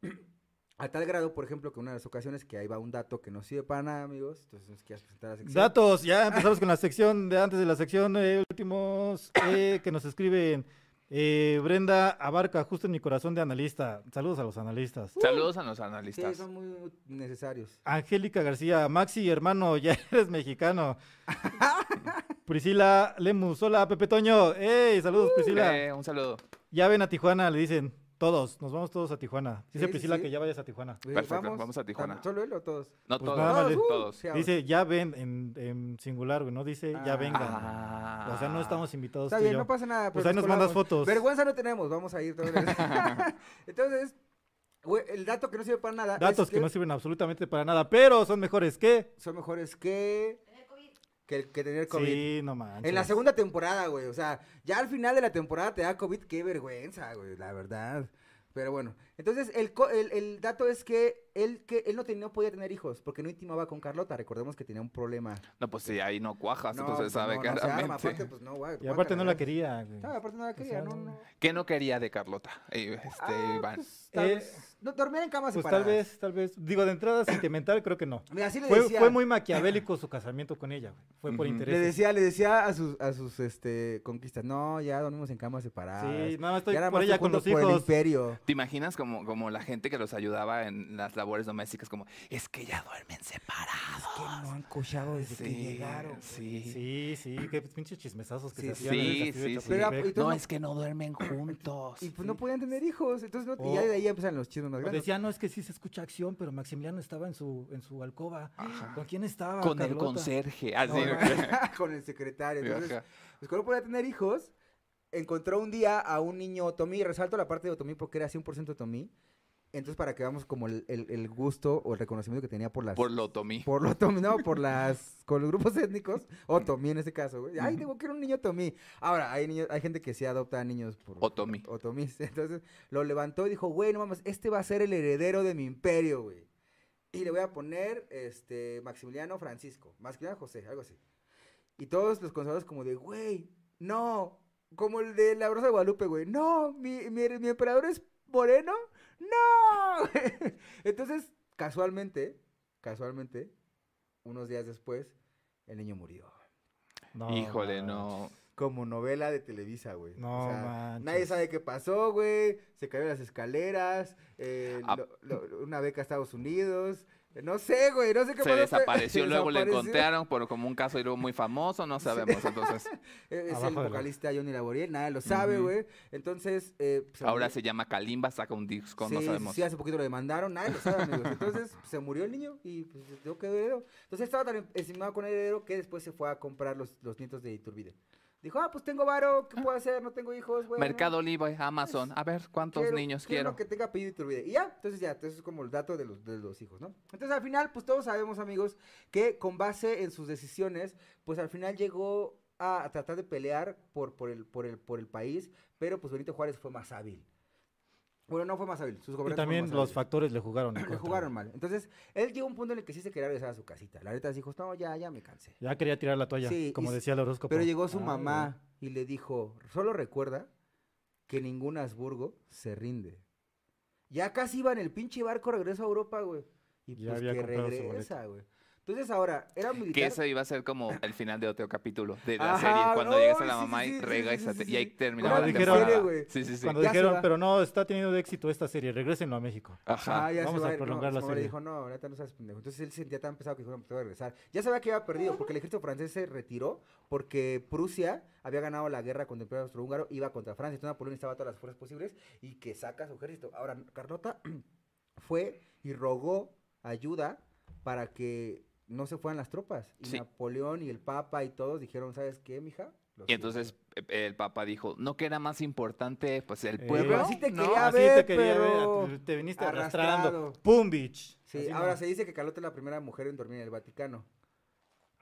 *clears throat* A tal grado, por ejemplo, que una de las ocasiones que ahí va un dato que no sirve para nada, amigos. Entonces, ¿nos quieres presentar la sección? Datos, ya empezamos con la sección de antes de la sección, eh, últimos que nos escriben. Eh, Brenda Abarca, justo en mi corazón de analista. Saludos a los analistas. Saludos a los Sí, analistas. son muy necesarios. Angélica García, Maxi, hermano, *laughs* ya eres mexicano. *laughs* Priscila Lemus, hola, Pepe Toño. ¡Ey! Saludos, Priscila. Eh, un saludo. Ya ven a Tijuana, le dicen. Todos, nos vamos todos a Tijuana. Dice Sí, Priscila sí. que ya vayas a Tijuana. Perfecto, vamos a Tijuana. ¿tam- ¿Solo él o todos? No Pues todos. nada más Todos, uh, Dice, ya ven en, en singular, güey, no dice, ya Ah. vengan. Ah. O sea, no estamos invitados Está tú y bien, yo. no pasa nada. Pues ahí nos mandas fotos. Vergüenza no tenemos, vamos a ir todos. *laughs* *laughs* Entonces, güey, el dato que no sirve para nada. Datos es que no sirven absolutamente para nada, pero son mejores que... son mejores que. Que, que tener COVID. Sí, no manches. En la segunda temporada, güey. O sea, ya al final de la temporada te da COVID, qué vergüenza, güey, la verdad. Pero bueno, entonces el, co- el, el dato es que él, que él no, tenía, no podía tener hijos porque no intimaba con Carlota. Recordemos que tenía un problema. No, pues sí, ahí no cuajas, No, entonces pues sabe no, arma, aparte, pues no. Y aparte no la quería, güey. No, aparte no la quería, sea, no, no. no. ¿Qué no quería de Carlota? Este, Ah, Iván. pues, tal Eh, vez- no, dormir en camas Pues separadas. tal vez, tal vez. Digo, de entrada sentimental creo que no. Mira, así le Fue, decía. fue muy maquiavélico su casamiento con ella, güey. Fue por Ujú. interés. Le decía, le decía a sus, a sus este, conquistas, no, ya dormimos en camas separadas. Sí, nada más estoy Ya por ella con los junto por el hijos. imperio. ¿Te imaginas como, como la gente que los ayudaba en las labores domésticas? Como, es que ya duermen separados. Que no han cochado desde que llegaron. sí. Sí, sí, qué pinches chismesazos que Sí, se hacían. en el Sí, sí, sí. Pero, entonces No, no- es que no duermen juntos. Y pues no podían tener hijos. Entonces, no- y ya de ahí empiezan los chismes más grandes. decía, no, es que sí se escucha acción, pero Maximiliano estaba en su, en su alcoba. Ajá. ¿Con quién estaba? Con el conserje. Así. No, *laughs* con el secretario. Entonces, pues no podía tener hijos, encontró un día a un niño otomí. Resalto la parte de otomí porque era 100% otomí. Entonces, para que veamos como el, el- el gusto o el reconocimiento que tenía por las... Por lo tomí. Por lo otomí, no, por las... Con los grupos étnicos. Otomí en ese caso, güey. Ay, tengo que era un niño otomí. Ahora, hay niños, hay gente que sí adopta a niños por... Otomí. Otomís. *laughs* Entonces, lo levantó y dijo, güey, no mames, este va a ser el heredero de mi imperio, güey. Y le voy a poner, este, Maximiliano Francisco. Maximiliano José, algo así. Y todos los conservadores como de, güey, no. Como el de la Rosa de Guadalupe, güey. No, mi, mi, mi emperador es moreno. No. *laughs* Entonces, casualmente, casualmente, unos días después, el niño murió. No, Híjole, no. Como novela de Televisa, güey. No O sea. Nadie sabe qué pasó, güey. Se cayó en las escaleras. eh, Ah. lo- lo- una beca a Estados Unidos. No sé, güey. No sé qué Se pasó. desapareció, *laughs* luego le encontraron por como un caso muy famoso, no sabemos. Entonces, *laughs* Es el Abajo vocalista Johnny Laboriel, nadie lo sabe, güey. Entonces, eh, se ahora se llama Kalimba, saca un disco, sí, no sabemos. Sí, hace poquito lo demandaron, nadie lo sabe, amigos. *laughs* Entonces, se murió el niño y pues yo quedé heredero. Entonces estaba tan estimado con el heredero que después se fue a comprar los, los nietos de Iturbide. Dijo, ah, pues tengo varo, ¿qué puedo hacer? No tengo hijos, güey. Mercado Libre, Amazon. A ver, ¿cuántos Quiero- niños quiero? que tenga apellido Iturbide. Y ya, entonces ya, entonces es como el dato de los, de los hijos, ¿no? Entonces al final, pues todos sabemos, amigos, que con base en sus decisiones, pues al final llegó a, a tratar de pelear por, por, el, por, el, por el país, pero pues Benito Juárez fue más hábil. Bueno, no fue más hábil, sus Y también los factores le jugaron. *clears throat* en Le jugaron mal. Entonces, él llegó a un punto en el que sí se quería regresar a su casita. La neta dijo, no, ya, ya me cansé. Ya quería tirar la toalla, Sí, como decía el horóscopo. Pero llegó su Ay, mamá y le dijo, solo recuerda que ningún Habsburgo se rinde. Ya casi iba en el pinche barco regreso a Europa, güey. Y Ya pues había que regresa, güey. Entonces ahora, era militar. Que ese iba a ser como el final de otro capítulo de la Ajá, serie. Cuando no, llegas a la sí, sí, mamá sí, y sí, regresa. sí, sí, Y ahí sí. terminaba Cuando la dijeron- güey. Sí, sí, sí. Cuando Ya dijeron, pero no, está teniendo éxito esta serie, regrésenlo a México. Ajá. Ah, ya Vamos se a va. No, prolongar su la le serie. dijo, no, neta, no seas pendejo. Entonces él se sentía tan pesado que dijo, no, te voy a regresar. Ya sabía que había perdido, porque el ejército francés se retiró, porque Prusia había ganado la guerra contra el Imperio Austrohúngaro, iba contra Francia, entonces Napoleón estaba todas las fuerzas posibles, y que saca su ejército. Ahora, Carlota *clears throat* fue y rogó ayuda para que no se fueran las tropas. Y Sí. Napoleón y el Papa y todos dijeron, ¿sabes qué, mija? Y entonces eh, el papá dijo, ¿no que era más importante pues el Eh, pueblo? Pero así te ¿no? quería Así ver, te quería pero ver, te viniste arrastrando. ¡Pum, bitch! Sí, Así ahora no. se dice que Carlota es la primera mujer en dormir en el Vaticano.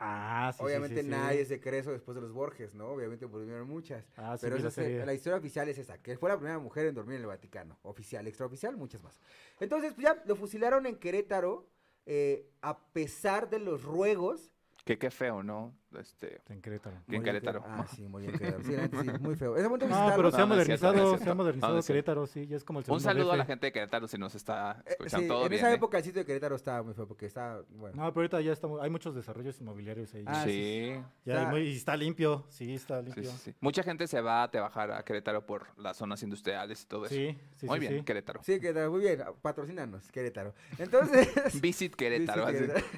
Ah, sí, sí, Obviamente sí, sí. nadie se cree eso después de los Borges, ¿no? Obviamente durmieron muchas. Ah, sí, pero esa la historia oficial es esa, que fue la primera mujer en dormir en el Vaticano. Oficial, extraoficial, muchas más. Entonces, pues ya lo fusilaron en Querétaro, eh, a pesar de los ruegos. Que qué feo, ¿no? Este, En Querétaro. En Querétaro. Ah, sí, murió en Querétaro. Sí, sí, muy feo. Ese momento No, visitarlo- pero se ha No, no es modernizado, no es se ha modernizado No, no es. Querétaro, sí, ya es como el un saludo a la gente de Querétaro si nos está Eh, escuchando sí, todo en bien. esa ¿eh? época el sitio de Querétaro estaba muy feo porque estaba, bueno. No, pero ahorita ya estamos, hay muchos desarrollos inmobiliarios ahí. Ah, sí. Ya está- muy- y está limpio, sí, está limpio. sí, sí. Mucha gente se va a trabajar a Querétaro por las zonas industriales y todo eso. Sí, sí, Muy sí, bien, sí. Querétaro. Sí, Querétaro, muy bien, patrocínanos, Querétaro. Entonces, *laughs* Visit Querétaro.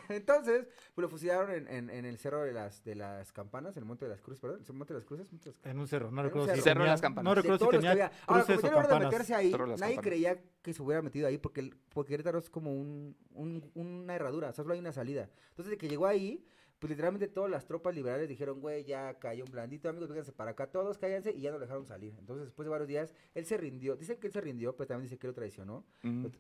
Entonces, pues lo fusilaron en, en, en el cerro de las, de las campanas, en el Monte de las Cruces, perdón, ¿el Monte de las Cruces? Monte de las Cruces. En un cerro, no recuerdo cerro. si Cerro de tenía, las Campanas. no De recuerdo si todos los que tenía había. Ahora, como tiene orden de meterse ahí, nadie Campanas. creía que se hubiera metido ahí porque, el- porque Querétaro es como un, un- una herradura, solo hay una salida. Entonces, de que llegó ahí, pues literalmente todas las tropas liberales dijeron, güey, ya cayó un blandito, amigos, vénganse para acá, todos cállense, y ya no lo dejaron salir. Entonces, después de varios días, él se rindió. Dicen que él se rindió, pero también dice que lo traicionó.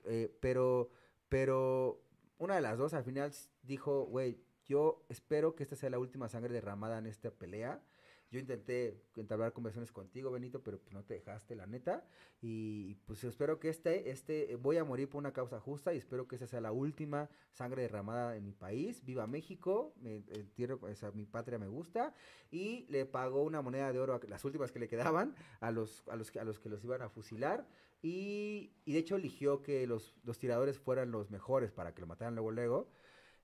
Eh, pero, pero una de las dos al final dijo, güey, yo espero que esta sea la última sangre derramada en esta pelea. Yo intenté entablar conversaciones contigo, Benito, pero pues no te dejaste, la neta. Y pues espero que este, este, voy a morir por una causa justa y espero que esta sea la última sangre derramada en mi país. Viva México, me, tierra- mi patria me gusta. Y le pagó una moneda de oro, las últimas que le quedaban, a los, a los, a los que los iban a fusilar. Y, y de hecho eligió que los, los tiradores fueran los mejores para que lo mataran luego, luego.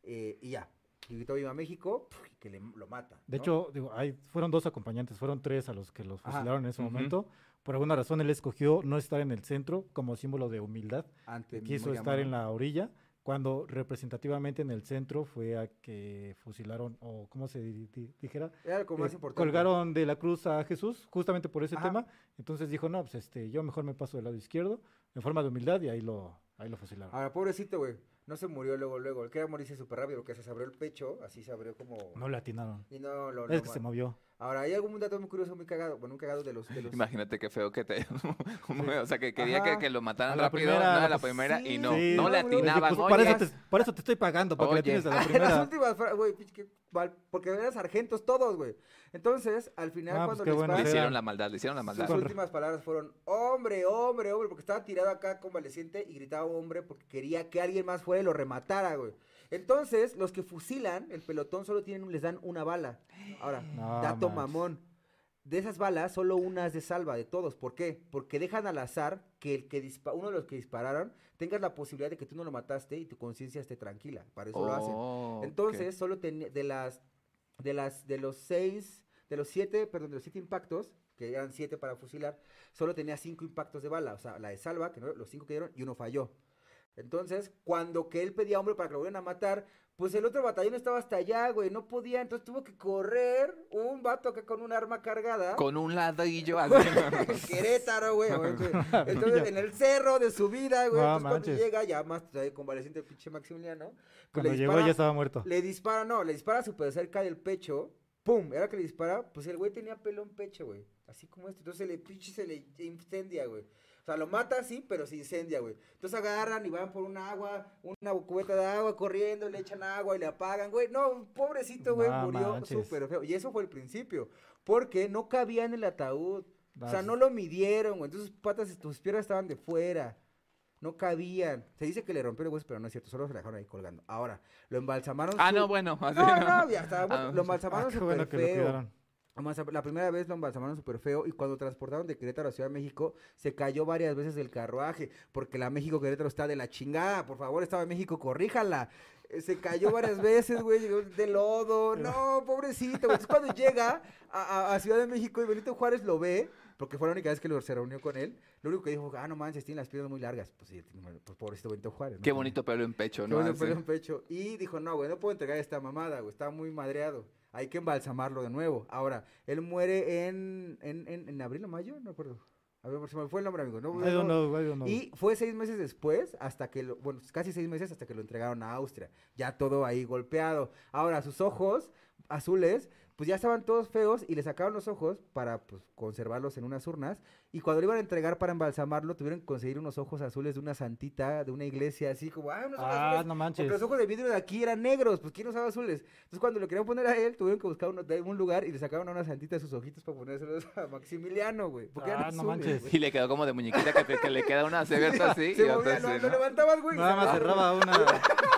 eh, y ya, gritó Viva México, y que le, lo mata. De ¿no? hecho, digo, hay, fueron dos acompañantes, fueron tres a los que los Ajá. fusilaron en ese Ujú. momento. Por alguna razón él escogió no estar en el centro como símbolo de humildad. Ante Quiso estar en la orilla, cuando representativamente en el centro fue a que fusilaron, o como se di- di- dijera, Era como más eh, importante. colgaron de la cruz a Jesús, justamente por ese Ajá. tema. Entonces dijo, no, pues este, yo mejor me paso del lado izquierdo, en forma de humildad, y ahí lo, ahí lo fusilaron. Ahora, pobrecito, güey. No se murió luego, luego. Él quería morirse súper rápido porque se abrió el pecho, así se abrió como... No le atinaron. Y no lo... Es lo que se movió. Ahora, hay algún dato muy curioso, muy cagado. Bueno, un cagado de los... De los... Imagínate qué feo que te... *laughs* o sea, que quería que, que lo mataran A la rápido, primera, no, a la pues, primera, y no, sí. no le No, no, Pues, pues, para, eso te, para eso te estoy pagando, para que Oye. le tienes a la *laughs* las primera. últimas, güey, porque eran sargentos todos, güey. Entonces, al final, Ah, cuando pues qué le bueno le disparan, hicieron la maldad, le hicieron la maldad. sus últimas palabras fueron, hombre, hombre, hombre, porque estaba tirado acá convaleciente y gritaba hombre porque quería que alguien más fuera y lo rematara, güey. Entonces, los que fusilan el pelotón solo tienen, les dan una bala. Ahora, *gasps* No dato mamón. de esas balas, solo una es de salva de todos. ¿Por qué? Porque dejan al azar que el que dispa- uno de los que dispararon tengas la posibilidad de que tú no lo mataste y tu conciencia esté tranquila. Para eso lo hacen. Entonces, solo tenía de las de las de los seis, de los siete, perdón, de los siete impactos, que eran siete para fusilar, solo tenía cinco impactos de bala, o sea, la de salva, que no, los cinco que dieron y uno falló. Entonces, cuando que él pedía hombre para que lo volvieran a matar, pues el otro batallón estaba hasta allá, güey, no podía, entonces tuvo que correr un vato acá con un arma cargada. Con un ladrillo *laughs* así. en Querétaro, güey. güey, güey. *laughs* Entonces, en el cerro de su vida, güey. No entonces, cuando llega, ya más eh, convaleciente el pinche Maximiliano. pues, Cuando le llegó dispara- ya estaba muerto. Le dispara, no, le dispara súper cerca del pecho. ¡Pum! Era que le dispara, pues el güey tenía pelo en pecho, güey. Así como este. Entonces, le pinche se le incendia, güey. O sea, lo mata sí, pero se incendia, güey. Entonces agarran y van por un agua, una cubeta de agua, corriendo, le echan agua y le apagan, güey. No, pobrecito, güey, murió súper feo. Y eso fue el principio. Porque no cabía en el ataúd. O sea, no lo midieron, güey. Entonces sus patas, sus piernas estaban de fuera. No cabían. Se dice que le rompió el hueso, pero no es cierto. Solo se la dejaron ahí colgando. Ahora, lo embalsamaron. Ah, su- no, bueno. *laughs* así No, no, ya estaba. Ah, lo embalsamaron *laughs* Ah, qué súper bueno que lo feo. cuidaron. Embalsam- La primera vez lo embalsamaron súper feo y cuando transportaron de Querétaro a Ciudad de México, se cayó varias veces del carruaje, porque la México-Querétaro está de la chingada. Por favor, estaba en México, corríjala. Eh, Se cayó varias veces, güey, de lodo. No, pobrecito. Entonces, cuando llega a, a- a Ciudad de México y Benito Juárez lo ve, porque fue la única vez que se reunió con él, lo único que dijo, ah, no manches, tiene las piernas muy largas. Pues sí, tiene- pues pobrecito Benito Juárez. ¿no? Qué bonito pelo en pecho, Qué ¿no? bueno, Así. pelo en pecho. Y dijo, no, güey, no puedo entregar esta mamada, güey. Está muy madreado. Hay que embalsamarlo de nuevo. Ahora, él muere en, en, en, en abril o mayo, no me acuerdo. A ver, se me fue el nombre, amigo. No, I don't no. know, I don't know. Y fue seis meses después, hasta que, lo, bueno, casi seis meses hasta que lo entregaron a Austria. Ya todo ahí golpeado. Ahora, sus ojos azules, pues ya estaban todos feos y le sacaron los ojos para, pues, conservarlos en unas urnas. Y cuando lo iban a entregar para embalsamarlo, tuvieron que conseguir unos ojos azules de una santita, de una iglesia, así como, ah, unos ojos Ah, azules. no Porque manches. los ojos de vidrio de aquí eran negros, pues ¿quién usaba azules? Entonces cuando lo querían poner a él, tuvieron que buscar uno, de un lugar y le sacaron a una santita de sus ojitos para ponérselos a Maximiliano, güey. Porque eran Ah, no azules, manches. güey. Y le quedó como de muñequita que, te- que le queda una *laughs* abierta así Se y movía, así, no, ¿no? lo levantabas, güey. Nada más cerraba una. *laughs*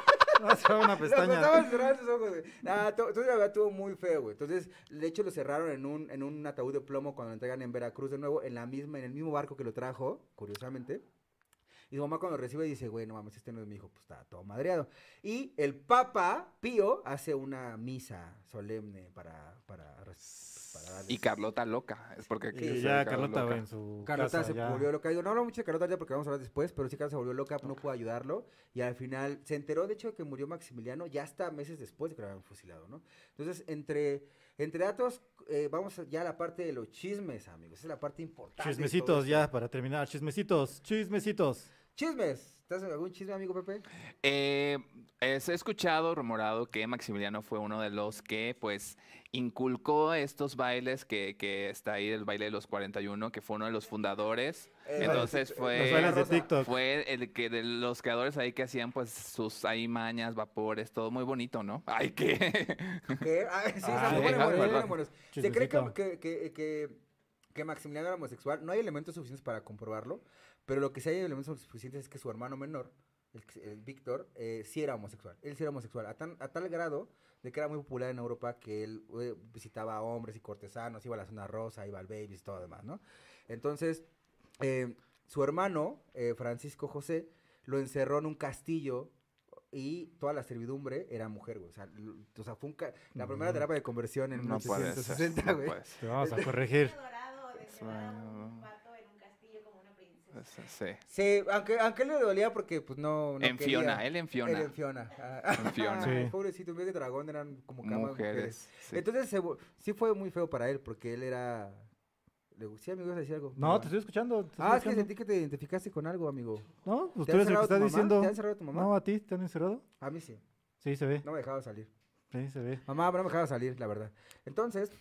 cerraba una Lo pestaña. estaban cerrando sus ojos, güey. Ah, to- entonces la verdad estuvo muy feo, güey. Entonces, de hecho lo cerraron en un, en un ataúd de plomo cuando lo entregan en Veracruz de nuevo, en la misma, en el mismo barco que lo trajo, curiosamente. Y su mamá cuando recibe dice, güey, no mames, este no es mi hijo, pues está todo madreado. Y el Papa Pío hace una misa solemne para, para, Y Carlota loca. Es porque Y ya Carlota loca. en su Carlota casa, se ya. volvió loca. Digo, no hablo mucho de Carlota ya porque vamos a hablar después, pero sí Carlota se volvió loca, no pudo ayudarlo. Y al final se enteró, de hecho, que murió Maximiliano ya hasta meses después de que lo habían fusilado, ¿no? Entonces, entre, entre datos, eh, vamos ya a la parte de los chismes, amigos. Esa es la parte importante. Chismecitos ya, para terminar. Chismecitos, chismecitos. Chismes. ¿Estás en algún chisme, amigo Pepe? Eh, es- he escuchado, rumorado, que Maximiliano fue uno de los que, pues, inculcó estos bailes que, que está ahí, el baile de los 41, que fue uno de los fundadores. Eh, Entonces eh, fue... Los bailes de. TikTok. Fue el que de los creadores ahí que hacían pues sus ahí mañas, vapores, todo muy bonito, ¿no? Ay, qué. *laughs* ¿Qué? Ah, sí. Se cree que, Chismecito. que, que, que, que Maximiliano era homosexual. No hay elementos suficientes para comprobarlo, pero lo que sí hay elementos suficientes es que su hermano menor, el, el Víctor, eh, sí era homosexual. Él sí era homosexual, a, tan- a tal grado de que era muy popular en Europa que él eh, visitaba a hombres y cortesanos, iba a la zona rosa, iba al Babies y todo demás, ¿no? Entonces, eh, su hermano, eh, Francisco José, lo encerró en un castillo y toda la servidumbre era mujer, güey. O sea, l- o sea, fue un ca- la primera Mm. terapia de conversión en No puede ser. 1860, no güey. ser. Te vamos a corregir. dorado de *laughs* Sí. Sí, aunque, aunque él le dolía porque, pues, no, no en quería. Fiona, él en Fiona. Él en Fiona. Ah, En Fiona. Sí. Pobrecito, en vez de dragón eran como camas mujeres. Mujeres. sí. Entonces, se sí fue muy feo para él porque él era... Le gustaba, amigo, decir algo. No, te estoy escuchando. te estoy Ah, es que sentí que te identificaste con algo, amigo. No, pues ¿Te tú eres el que encerrado tu está mamá? diciendo. ¿Te ha encerrado tu mamá? No, a ti, ¿te han encerrado? A mí sí. Sí, se ve. No me dejaba salir. Sí, se ve. Mamá, no me dejaba salir, la verdad. Entonces,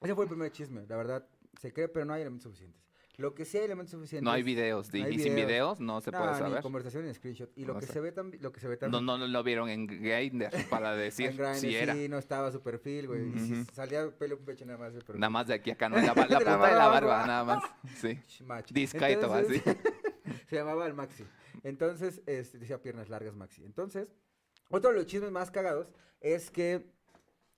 ese fue el primer chisme. La verdad, se cree, pero no hay elementos suficientes. Lo que sí hay elementos suficientes... No hay videos. di- no hay y sin videos. no se No, puede ni saber. conversación ni screenshot. Y lo No que sé. se ve también... Lo que se ve No, también... no, no lo vieron en Grindr para *laughs* decir en Grindr, si era. Sí, no estaba su perfil, güey. Y si salía pelo un pecho nada más. Pero Nada más de aquí acá, ¿no? La, *laughs* la punta de la barba nada más. *laughs* Sí. Discreto, Entonces, se llamaba el Maxi. Entonces, este, decía piernas largas Maxi. Entonces, otro de los chismes más cagados es que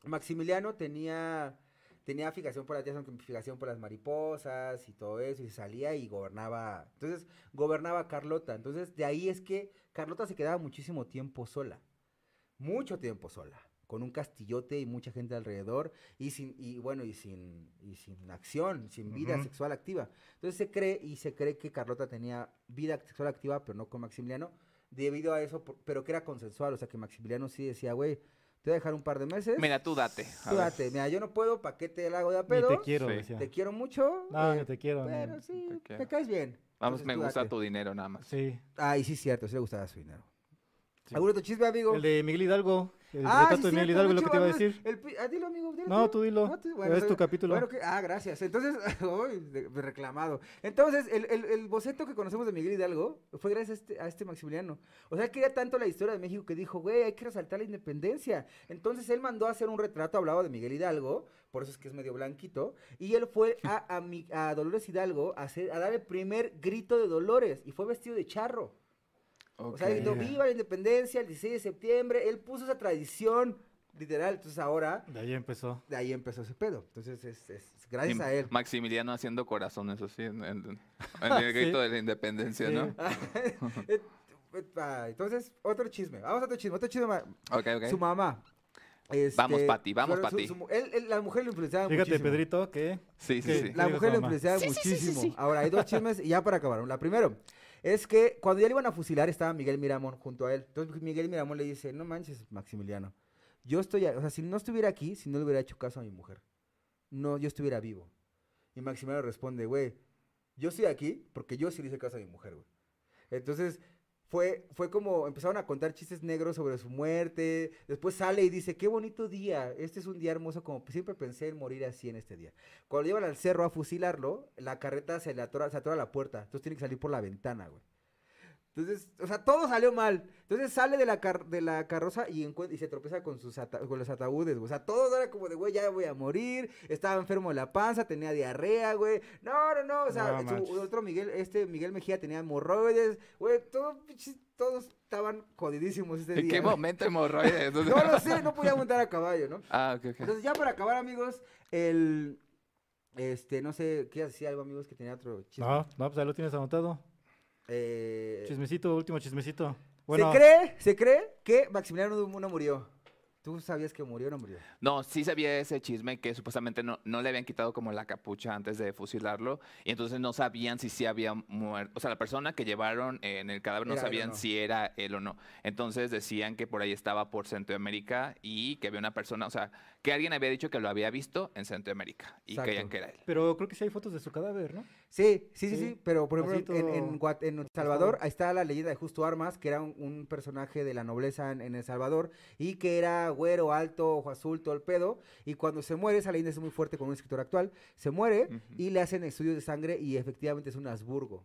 Maximiliano tenía tenía fijación por las, fijación por las mariposas y todo eso, y salía y gobernaba. Entonces, gobernaba Carlota. Entonces, de ahí es que Carlota se quedaba muchísimo tiempo sola. Mucho tiempo sola. Con un castillote y mucha gente alrededor. Y sin, y bueno, y sin, y sin acción, sin vida sexual activa. Entonces se cree, y se cree que Carlota tenía vida sexual activa, pero no con Maximiliano. Debido a eso, por- pero que era consensual. O sea que Maximiliano sí decía, güey, te voy a dejar un par de meses. Mira, tú date. a Tú ver. date, mira, yo no puedo, ¿para qué te la hago de a Ni pedo? te quiero, Sí. decía. Te quiero mucho. No, eh, yo te quiero. Pero sí, te caes bien. Vamos, Entonces, me gusta date. tu dinero nada más. Sí. Ay, sí, cierto, sí le gustaba su dinero. Sí. ¿Algún otro chisme, amigo? El de Miguel Hidalgo. El ah, retrato sí, de Miguel Hidalgo es lo que te iba a decir. el ah, dilo, amigo. dilo No, tú. dilo. Tú- es tu capítulo. Bueno, que- ah, gracias. Entonces, *laughs* uy, reclamado. Entonces, el, el- el boceto que conocemos de Miguel Hidalgo fue gracias a este, a este Maximiliano. O sea, él quería tanto la historia de México que dijo, güey, hay que resaltar la independencia. Entonces, él mandó a hacer un retrato hablado de Miguel Hidalgo, por eso es que es medio blanquito, y él fue *laughs* a, a, mi- a Dolores Hidalgo a, hacer, a dar el primer grito de Dolores, y fue vestido de charro. O sea, gritó, viva la independencia el 16 de septiembre. Él puso esa tradición, literal. Entonces ahora, De ahí empezó. de ahí empezó ese pedo. Entonces, es, es gracias Y a él. Maximiliano haciendo corazón, eso sí, en, en- en *laughs* el grito de la independencia, Sí. ¿no? *laughs* Eh, ah, Entonces, otro chisme. Vamos a otro chisme. Otro chisme. ma- Ok, ok. Su mamá. este, Vamos, Pati, vamos, su- Pati. su mu- él- él- la mujer lo influenciaba Fíjate, muchísimo. Pedrito, que Sí, sí, sí. La mujer lo influenciaba muchísimo. Ahora, hay dos chismes y ya para acabar. La primero es que cuando ya le iban a fusilar estaba Miguel Miramón junto a él. Entonces Miguel Miramón le dice, no manches, Maximiliano. Yo estoy, a- o sea, si no estuviera aquí, si no le hubiera hecho caso a mi mujer, no, yo estuviera vivo. Y Maximiliano responde, güey, yo estoy aquí porque yo sí le hice caso a mi mujer, güey. Entonces, fue, fue como, empezaron a contar chistes negros sobre su muerte. Después sale y dice, qué bonito día. Este es un día hermoso, como siempre pensé en morir así en este día. Cuando llevan al cerro a fusilarlo, la carreta se le atora, se atora la puerta. Entonces tiene que salir por la ventana, güey. Entonces, o sea, todo salió mal. Entonces sale de la, car- de la carroza y, y se tropieza con, sus con los ataúdes, güey. O sea, todo era como de, güey, ya voy a morir. Estaba enfermo de la panza, tenía diarrea, güey. No, no, no. O sea, No su- otro Miguel, este Miguel Mejía tenía hemorroides. Güey, todo, todos estaban jodidísimos ese ¿En día. qué güey. momento hemorroides? *laughs* No lo sé, no podía montar a caballo, ¿no? Ah, ok, ok. Entonces, ya para acabar, amigos, el. Este, no sé, ¿qué decía algo, amigos? Que tenía otro chisme. No, no, pues ahí lo tienes anotado. Eh, Chismecito, último chismecito. Bueno, Se cree, se cree que Maximiliano no murió. ¿Tú sabías que murió o no murió? No, sí sabía ese chisme que supuestamente no, no le habían quitado como la capucha antes de fusilarlo y entonces no sabían si sí había muerto. O sea, la persona que llevaron eh, en el cadáver no Era sabían no. si era él o no. Entonces decían que por ahí estaba por Centroamérica y que había una persona, o sea, que alguien había dicho que lo había visto en Centroamérica y Exacto. creían que era él. pero creo que sí hay fotos de su cadáver, ¿no? Sí, sí, sí, Sí. sí, pero por ejemplo en, en, en El. Salvador, ahí está la leyenda de Justo Armas, que era un, un personaje de la nobleza en, en El Salvador y que era güero, alto, ojo azul, todo el pedo. Y cuando se muere, esa leyenda es muy fuerte con un escritor actual, se muere y le hacen estudios de sangre y efectivamente es un Habsburgo.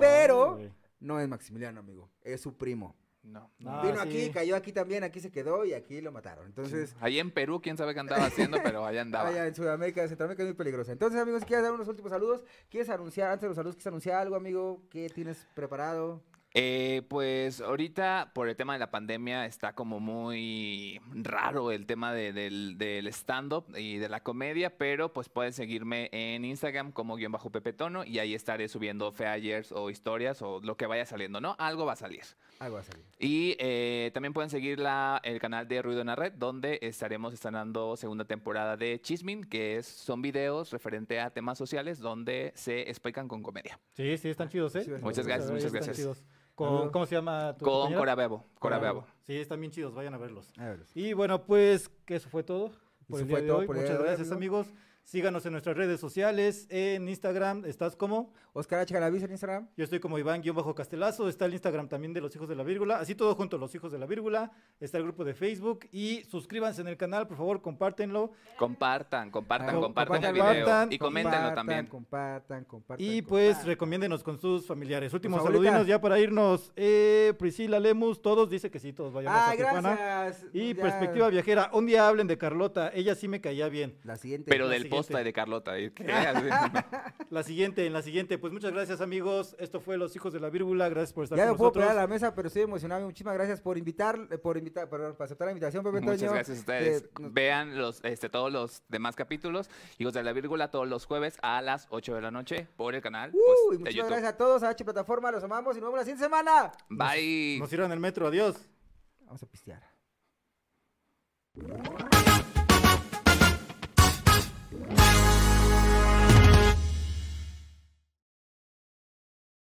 Pero-. No es Maximiliano, amigo, es su primo. No. Ah, Vino sí. aquí, cayó aquí también, aquí se quedó y aquí lo mataron. Entonces, Ahí en Perú, quién sabe qué andaba haciendo, pero allá andaba. allá en Sudamérica, en Centroamérica es muy peligrosa. Entonces, amigos, quieres dar unos últimos saludos, ¿quieres anunciar, antes de los saludos, quieres anunciar algo, amigo? ¿Qué tienes preparado? Eh, pues ahorita por el tema de la pandemia está como muy raro el tema de- del, del stand-up y de la comedia, pero pues pueden seguirme en Instagram como guion bajo Pepe Tono y ahí estaré subiendo flyers o historias o lo que vaya saliendo, ¿no? Algo va a salir. Algo va a salir. Y eh, también pueden seguir la, el canal de Ruido en la Red, donde estaremos estrenando segunda temporada de Chismin, que es, son videos referente a temas sociales donde se explican con comedia. Sí, sí, están chidos, ¿eh? Sí, Muchas gracias, muchas están gracias. Con-. ¿Cómo se llama tu Con compañera? Cora Bebo. Cora Bebo. Sí, están bien chidos, vayan a verlos. A ver. Y bueno, pues que eso fue todo por Eso el día fue de todo hoy. Muchas gracias, amigo. amigos. Síganos en nuestras redes sociales. En Instagram, ¿estás como? Oscar H. Galaviz en Instagram. Yo estoy como Iván-Castelazo. Está el Instagram también de los hijos de la vírgula. Así todo junto, los hijos de la vírgula. Está el grupo de Facebook. Y suscríbanse en el canal, por favor, compártenlo. Compartan, compartan, Ah, compartan el compartan, video. Y coméntenlo compartan, también. Compartan, compartan. Y pues compartan. recomiéndenos con sus familiares. Últimos favorita. saludinos ya para irnos. Eh, Priscila Lemus, todos dice que sí, todos vayamos Ah, a Tijuana. gracias. Y Ya, perspectiva viajera, un día hablen de Carlota, ella sí me caía bien. La siguiente. Pero La del siguiente esposa de Carlota. *laughs* La siguiente, en la siguiente. Pues muchas gracias, amigos. Esto fue Los Hijos de la Vírgula. Gracias por estar Ya con no puedo nosotros. pegar a la mesa, pero estoy emocionado. Muchísimas gracias por invitar, eh, por invitar, por, por aceptar la invitación, Pepe Muchas Toño. gracias a ustedes. Eh, nos- Vean los, este, todos los demás capítulos. Hijos de la Vírgula todos los jueves a las 8 de la noche por el canal Uh, pues, y de YouTube. gracias a todos, a H Plataforma, los amamos y nos vemos la siguiente semana. Bye. Nos irán el metro. Adiós. Vamos a pistear.